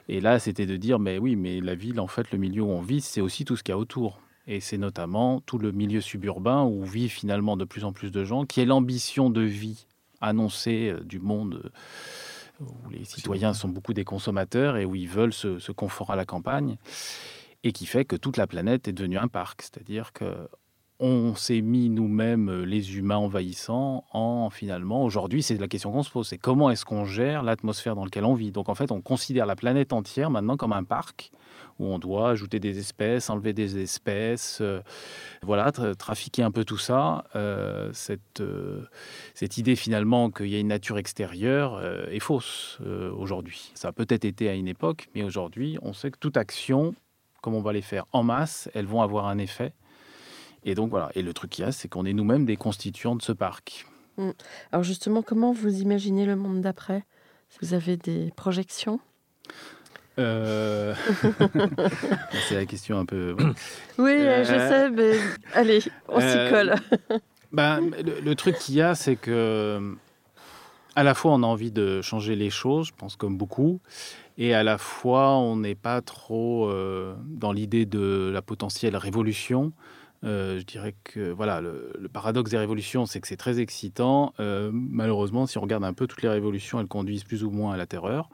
[SPEAKER 4] Et là, c'était de dire, mais oui, mais la ville, en fait, le milieu où on vit, c'est aussi tout ce qu'il y a autour. Et c'est notamment tout le milieu suburbain où vivent finalement de plus en plus de gens, qui est l'ambition de vie annoncée du monde où les citoyens sont beaucoup des consommateurs et où ils veulent ce confort à la campagne et qui fait que toute la planète est devenue un parc. C'est-à-dire que on s'est mis nous-mêmes, euh, les humains envahissants, en finalement, aujourd'hui, c'est la question qu'on se pose, c'est comment est-ce qu'on gère l'atmosphère dans laquelle on vit? Donc en fait, on considère la planète entière maintenant comme un parc où on doit ajouter des espèces, enlever des espèces, euh, voilà, trafiquer un peu tout ça. Euh, cette, cette idée finalement qu'il y a une nature extérieure est fausse aujourd'hui. Ça a peut-être été à une époque, mais aujourd'hui, on sait que toute action comme on va les faire en masse, elles vont avoir un effet. Et donc voilà. Et le truc qu'il y a, c'est qu'on est nous-mêmes des constituants de ce parc.
[SPEAKER 1] Mm. Alors justement, comment vous imaginez le monde d'après? Vous avez des projections?
[SPEAKER 4] Euh, c'est la question un peu.
[SPEAKER 1] Oui, je euh, sais, mais allez, on s'y euh, colle.
[SPEAKER 4] ben, le, truc qu'il y a, c'est que à la fois on a envie de changer les choses, je pense comme beaucoup, et à la fois on n'est pas trop euh, dans l'idée de la potentielle révolution. Euh, je dirais que voilà, le, paradoxe des révolutions, c'est que c'est très excitant. Euh, malheureusement, si on regarde un peu toutes les révolutions, elles conduisent plus ou moins à la terreur.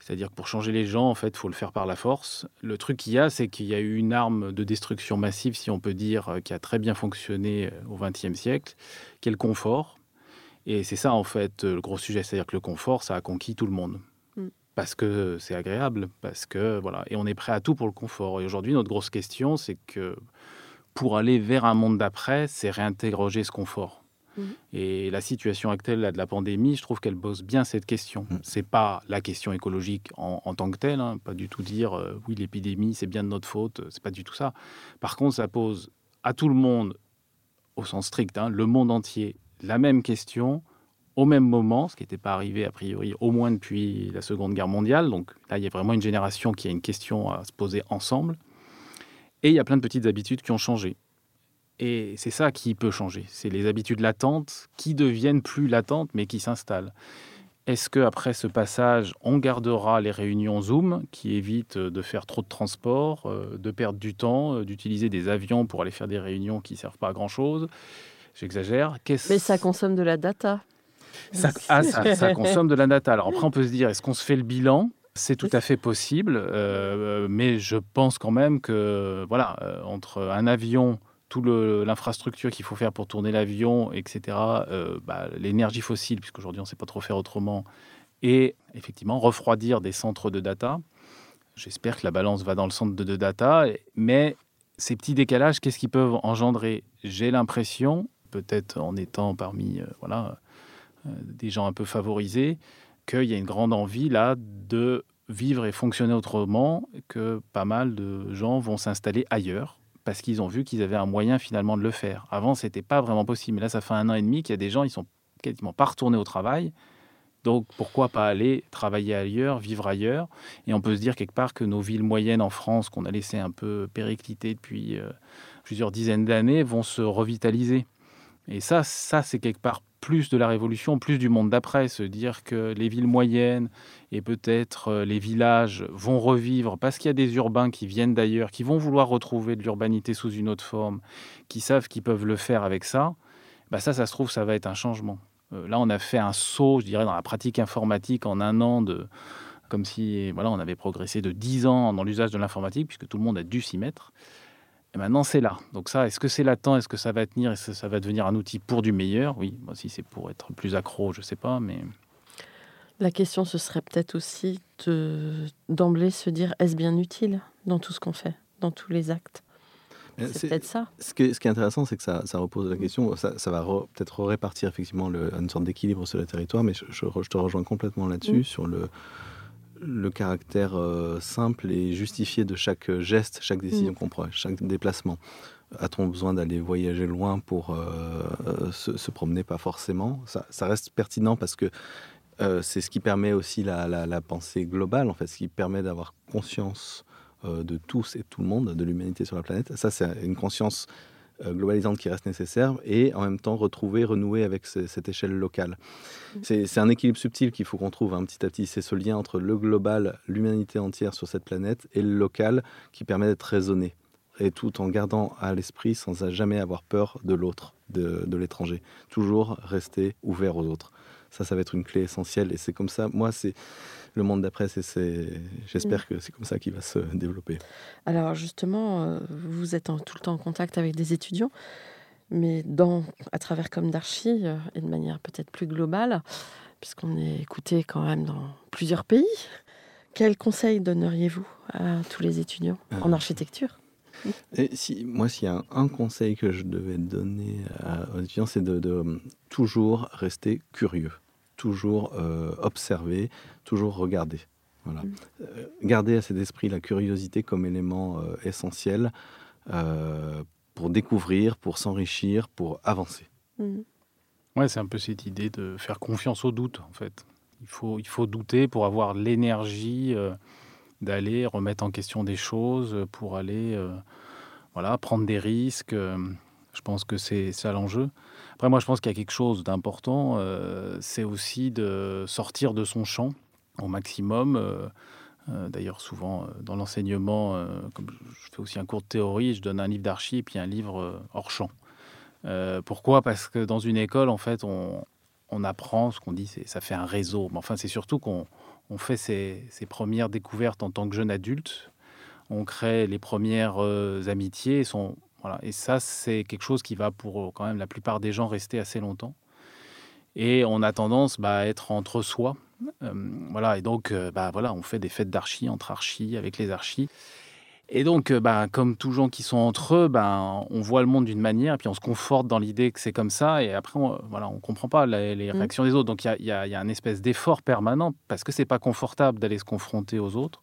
[SPEAKER 4] C'est-à-dire que pour changer les gens, en fait, faut le faire par la force. Le truc qu'il y a, c'est qu'il y a eu une arme de destruction massive, si on peut dire, qui a très bien fonctionné au XXe siècle, qui est le confort. Et c'est ça, en fait, le gros sujet. C'est-à-dire que le confort, ça a conquis tout le monde parce que c'est agréable, parce que voilà, et on est prêt à tout pour le confort. Et aujourd'hui, notre grosse question, c'est que pour aller vers un monde d'après, c'est réinterroger ce confort. Mmh. Et la situation actuelle là, de la pandémie, je trouve qu'elle pose bien cette question. Ce mmh. C'est pas la question écologique en, tant que telle, hein, pas du tout dire euh, oui l'épidémie c'est bien de notre faute, c'est pas du tout ça. Par contre, ça pose à tout le monde, au sens strict, hein, le monde entier, la même question au même moment, ce qui n'était pas arrivé a priori au moins depuis la Seconde Guerre mondiale. Donc là, il y a vraiment une génération qui a une question à se poser ensemble. Et il y a plein de petites habitudes qui ont changé. Et c'est ça qui peut changer. C'est les habitudes latentes qui deviennent plus latentes, mais qui s'installent. Est-ce qu'après ce passage, on gardera les réunions Zoom qui évitent de faire trop de transport, euh, de perdre du temps, euh, d'utiliser des avions pour aller faire des réunions qui ne servent pas à grand-chose? J'exagère.
[SPEAKER 1] Mais ça consomme de la data.
[SPEAKER 4] Ça, ah, ça, consomme de la data. Alors après, on peut se dire, est-ce qu'on se fait le bilan? C'est tout à fait possible, euh, mais je pense quand même que, voilà, euh, entre un avion, toute l'infrastructure qu'il faut faire pour tourner l'avion, etc., euh, bah, l'énergie fossile, puisqu'aujourd'hui on ne sait pas trop faire autrement, et effectivement refroidir des centres de data. J'espère que la balance va dans le centre de, de data, mais ces petits décalages, qu'est-ce qu'ils peuvent engendrer? J'ai l'impression, peut-être en étant parmi voilà, des gens un peu favorisés, qu'il y a une grande envie là de vivre et fonctionner autrement, que pas mal de gens vont s'installer ailleurs parce qu'ils ont vu qu'ils avaient un moyen finalement de le faire. Avant, c'était pas vraiment possible. Mais là, ça fait un an et demi qu'il y a des gens, ils sont quasiment pas retournés au travail. Donc pourquoi pas aller travailler ailleurs, vivre ailleurs? Et on peut se dire quelque part que nos villes moyennes en France, qu'on a laissé un peu péricliter depuis euh, plusieurs dizaines d'années, vont se revitaliser. Et ça, ça c'est quelque part plus de la révolution, plus du monde d'après, se dire que les villes moyennes et peut-être euh, les villages vont revivre parce qu'il y a des urbains qui viennent d'ailleurs, qui vont vouloir retrouver de l'urbanité sous une autre forme, qui savent qu'ils peuvent le faire avec ça, bah ça, ça se trouve, ça va être un changement. Euh, là, on a fait un saut, je dirais, dans la pratique informatique en un an, de, comme si voilà, on avait progressé de 10 ans dans l'usage de l'informatique, puisque tout le monde a dû s'y mettre. Et maintenant, c'est là. Donc ça, est-ce que c'est latent? Est-ce que ça va tenir? Est-ce que ça va devenir un outil pour du meilleur? Oui, si c'est pour être plus accro, je ne sais pas, mais...
[SPEAKER 1] La question, ce serait peut-être aussi d'emblée se dire, est-ce bien utile dans tout ce qu'on fait, dans tous les actes? C'est peut-être ça.
[SPEAKER 3] Ce, qui est intéressant, c'est que ça, repose la question. Ça, va peut-être répartir effectivement le, une sorte d'équilibre sur le territoire, mais je, te rejoins complètement là-dessus mm. sur le, le caractère euh, simple et justifié de chaque geste, chaque décision mm. qu'on prend, chaque déplacement. A-t-on besoin d'aller voyager loin pour euh, se, promener? Pas forcément. Ça, reste pertinent parce que euh, c'est ce qui permet aussi la, la, pensée globale, en fait, ce qui permet d'avoir conscience de tous et tout le monde, de l'humanité sur la planète. Ça, c'est une conscience globalisante qui reste nécessaire et en même temps retrouver, renouer avec cette échelle locale. Mm. C'est un équilibre subtil qu'il faut qu'on trouve un hein, petit à petit. C'est ce lien entre le global, l'humanité entière sur cette planète et le local qui permet d'être raisonné. Et tout en gardant à l'esprit sans jamais avoir peur de l'autre, de, de l'étranger. Toujours rester ouvert aux autres. Ça, ça va être une clé essentielle. Et c'est comme ça, moi, c'est le monde d'après, j'espère mm. que c'est comme ça qu'il va se développer.
[SPEAKER 1] Alors justement, euh, vous êtes tout le temps en contact avec des étudiants, mais dans, à travers comme d'archi euh, et de manière peut-être plus globale, puisqu'on est écouté quand même dans plusieurs pays. Quels conseils donneriez-vous à tous les étudiants en euh. architecture?
[SPEAKER 3] Et si, moi, s'il y a un, conseil que je devais donner aux étudiants, c'est de, toujours rester curieux toujours euh, observer, toujours regarder. Voilà. Mm. Euh, garder à cet esprit la curiosité comme élément euh, essentiel pour découvrir, pour s'enrichir, pour avancer.
[SPEAKER 4] Mm. Ouais, c'est un peu cette idée de faire confiance au doute, en fait. Il faut, il faut douter pour avoir l'énergie d'aller remettre en question des choses, pour aller voilà, prendre des risques. Je pense que c'est ça l'enjeu. Après, moi, je pense qu'il y a quelque chose d'important, euh, c'est aussi de sortir de son champ au maximum. Euh, euh, d'ailleurs, souvent dans l'enseignement, je fais aussi un cours de théorie, je donne un livre d'archi et puis un livre hors champ. pourquoi? Parce que dans une école, en fait, on, apprend ce qu'on dit, ça fait un réseau. Mais enfin, c'est surtout qu'on fait ses, ses, premières découvertes en tant que jeune adulte. On crée les premières amitiés. Et ça, c'est quelque chose qui va pour euh, quand même la plupart des gens rester assez longtemps. Et on a tendance bah, à être entre soi. Euh, voilà, et donc, euh, bah, voilà, on fait des fêtes d'archi, entre archis, avec les archis. Et donc, bah, comme tous gens qui sont entre eux, bah, on voit le monde d'une manière, et puis on se conforte dans l'idée que c'est comme ça, et après, on, voilà, on comprend pas les, mmh. réactions des autres. Donc, il y a, y a, un espèce d'effort permanent, parce que c'est pas confortable d'aller se confronter aux autres.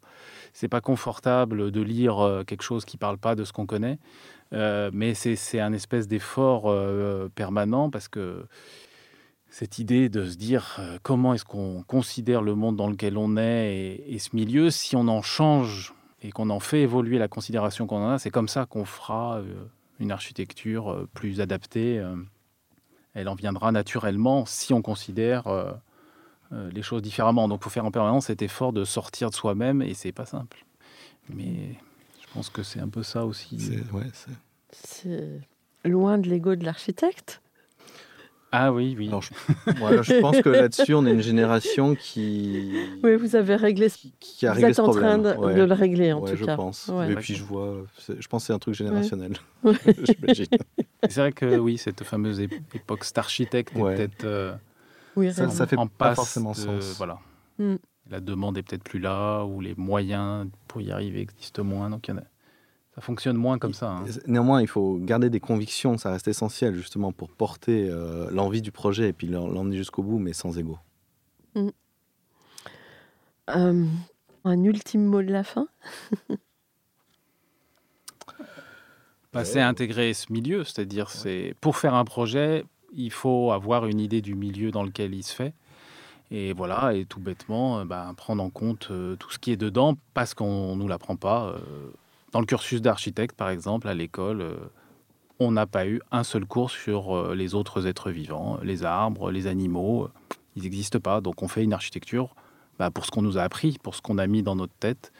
[SPEAKER 4] C'est pas confortable de lire quelque chose qui parle pas de ce qu'on connaît. Euh, mais c'est un espèce d'effort euh, permanent parce que cette idée de se dire euh, comment est-ce qu'on considère le monde dans lequel on est et, ce milieu, si on en change et qu'on en fait évoluer la considération qu'on en a, c'est comme ça qu'on fera une architecture plus adaptée. elle en viendra naturellement si on considère les choses différemment. Donc il faut faire en permanence cet effort de sortir de soi-même et c'est pas simple. Mais je pense que c'est un peu ça aussi.
[SPEAKER 1] C'est loin de l'ego de l'architecte?
[SPEAKER 4] Ah oui, oui.
[SPEAKER 3] je, pense que là-dessus, on est une génération qui.
[SPEAKER 1] Oui, vous avez réglé. Qui, qui a vous êtes en train de, le régler, en tout
[SPEAKER 3] je
[SPEAKER 1] cas.
[SPEAKER 3] Pense. Et puis je vois. Je pense que c'est un truc générationnel.
[SPEAKER 4] c'est vrai que oui, cette fameuse époque starchitecte est peut-être. Euh,
[SPEAKER 3] oui, ça, ça fait pas forcément sens.
[SPEAKER 4] Voilà. Mm la demande est peut-être plus là, ou les moyens pour y arriver existent moins. Donc, ça fonctionne moins comme ça. Hein.
[SPEAKER 3] Néanmoins, il faut garder des convictions, ça reste essentiel justement pour porter euh, l'envie du projet et puis l'emmener jusqu'au bout, mais sans ego. Mm.
[SPEAKER 1] Euh, un ultime mot de la fin?
[SPEAKER 4] Bah, C'est intégrer ce milieu, c'est-à-dire c'est pour faire un projet, il faut avoir une idée du milieu dans lequel il se fait. Et voilà, et tout bêtement, bah, prendre en compte tout ce qui est dedans parce qu'on ne nous l'apprend pas. Dans le cursus d'architecte, par exemple, à l'école, on n'a pas eu un seul cours sur les autres êtres vivants, les arbres, les animaux. Ils n'existent pas. Donc on fait une architecture bah, pour ce qu'on nous a appris, pour ce qu'on a mis dans notre tête.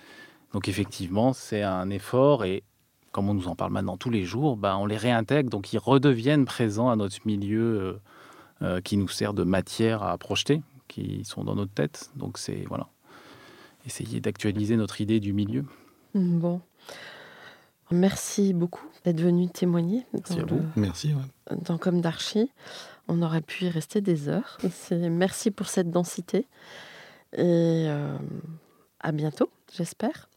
[SPEAKER 4] Donc effectivement, c'est un effort et comme on nous en parle maintenant tous les jours, bah, on les réintègre, donc ils redeviennent présents à notre milieu euh, euh, qui nous sert de matière à projeter, qui sont dans notre tête. Donc c'est voilà, essayer d'actualiser notre idée du milieu.
[SPEAKER 1] Bon. Merci beaucoup d'être venu témoigner.
[SPEAKER 3] Merci à vous. Merci.
[SPEAKER 1] Dans Comme d'Archie, on aurait pu y rester des heures. Merci pour cette densité. Et euh, à bientôt, j'espère.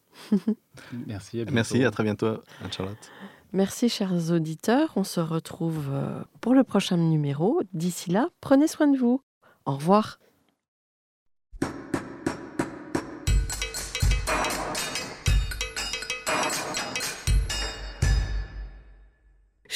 [SPEAKER 4] Merci. À
[SPEAKER 3] Merci, à très bientôt, Charlotte.
[SPEAKER 1] Merci, chers auditeurs. On se retrouve euh, pour le prochain numéro. D'ici là, prenez soin de vous. Au revoir.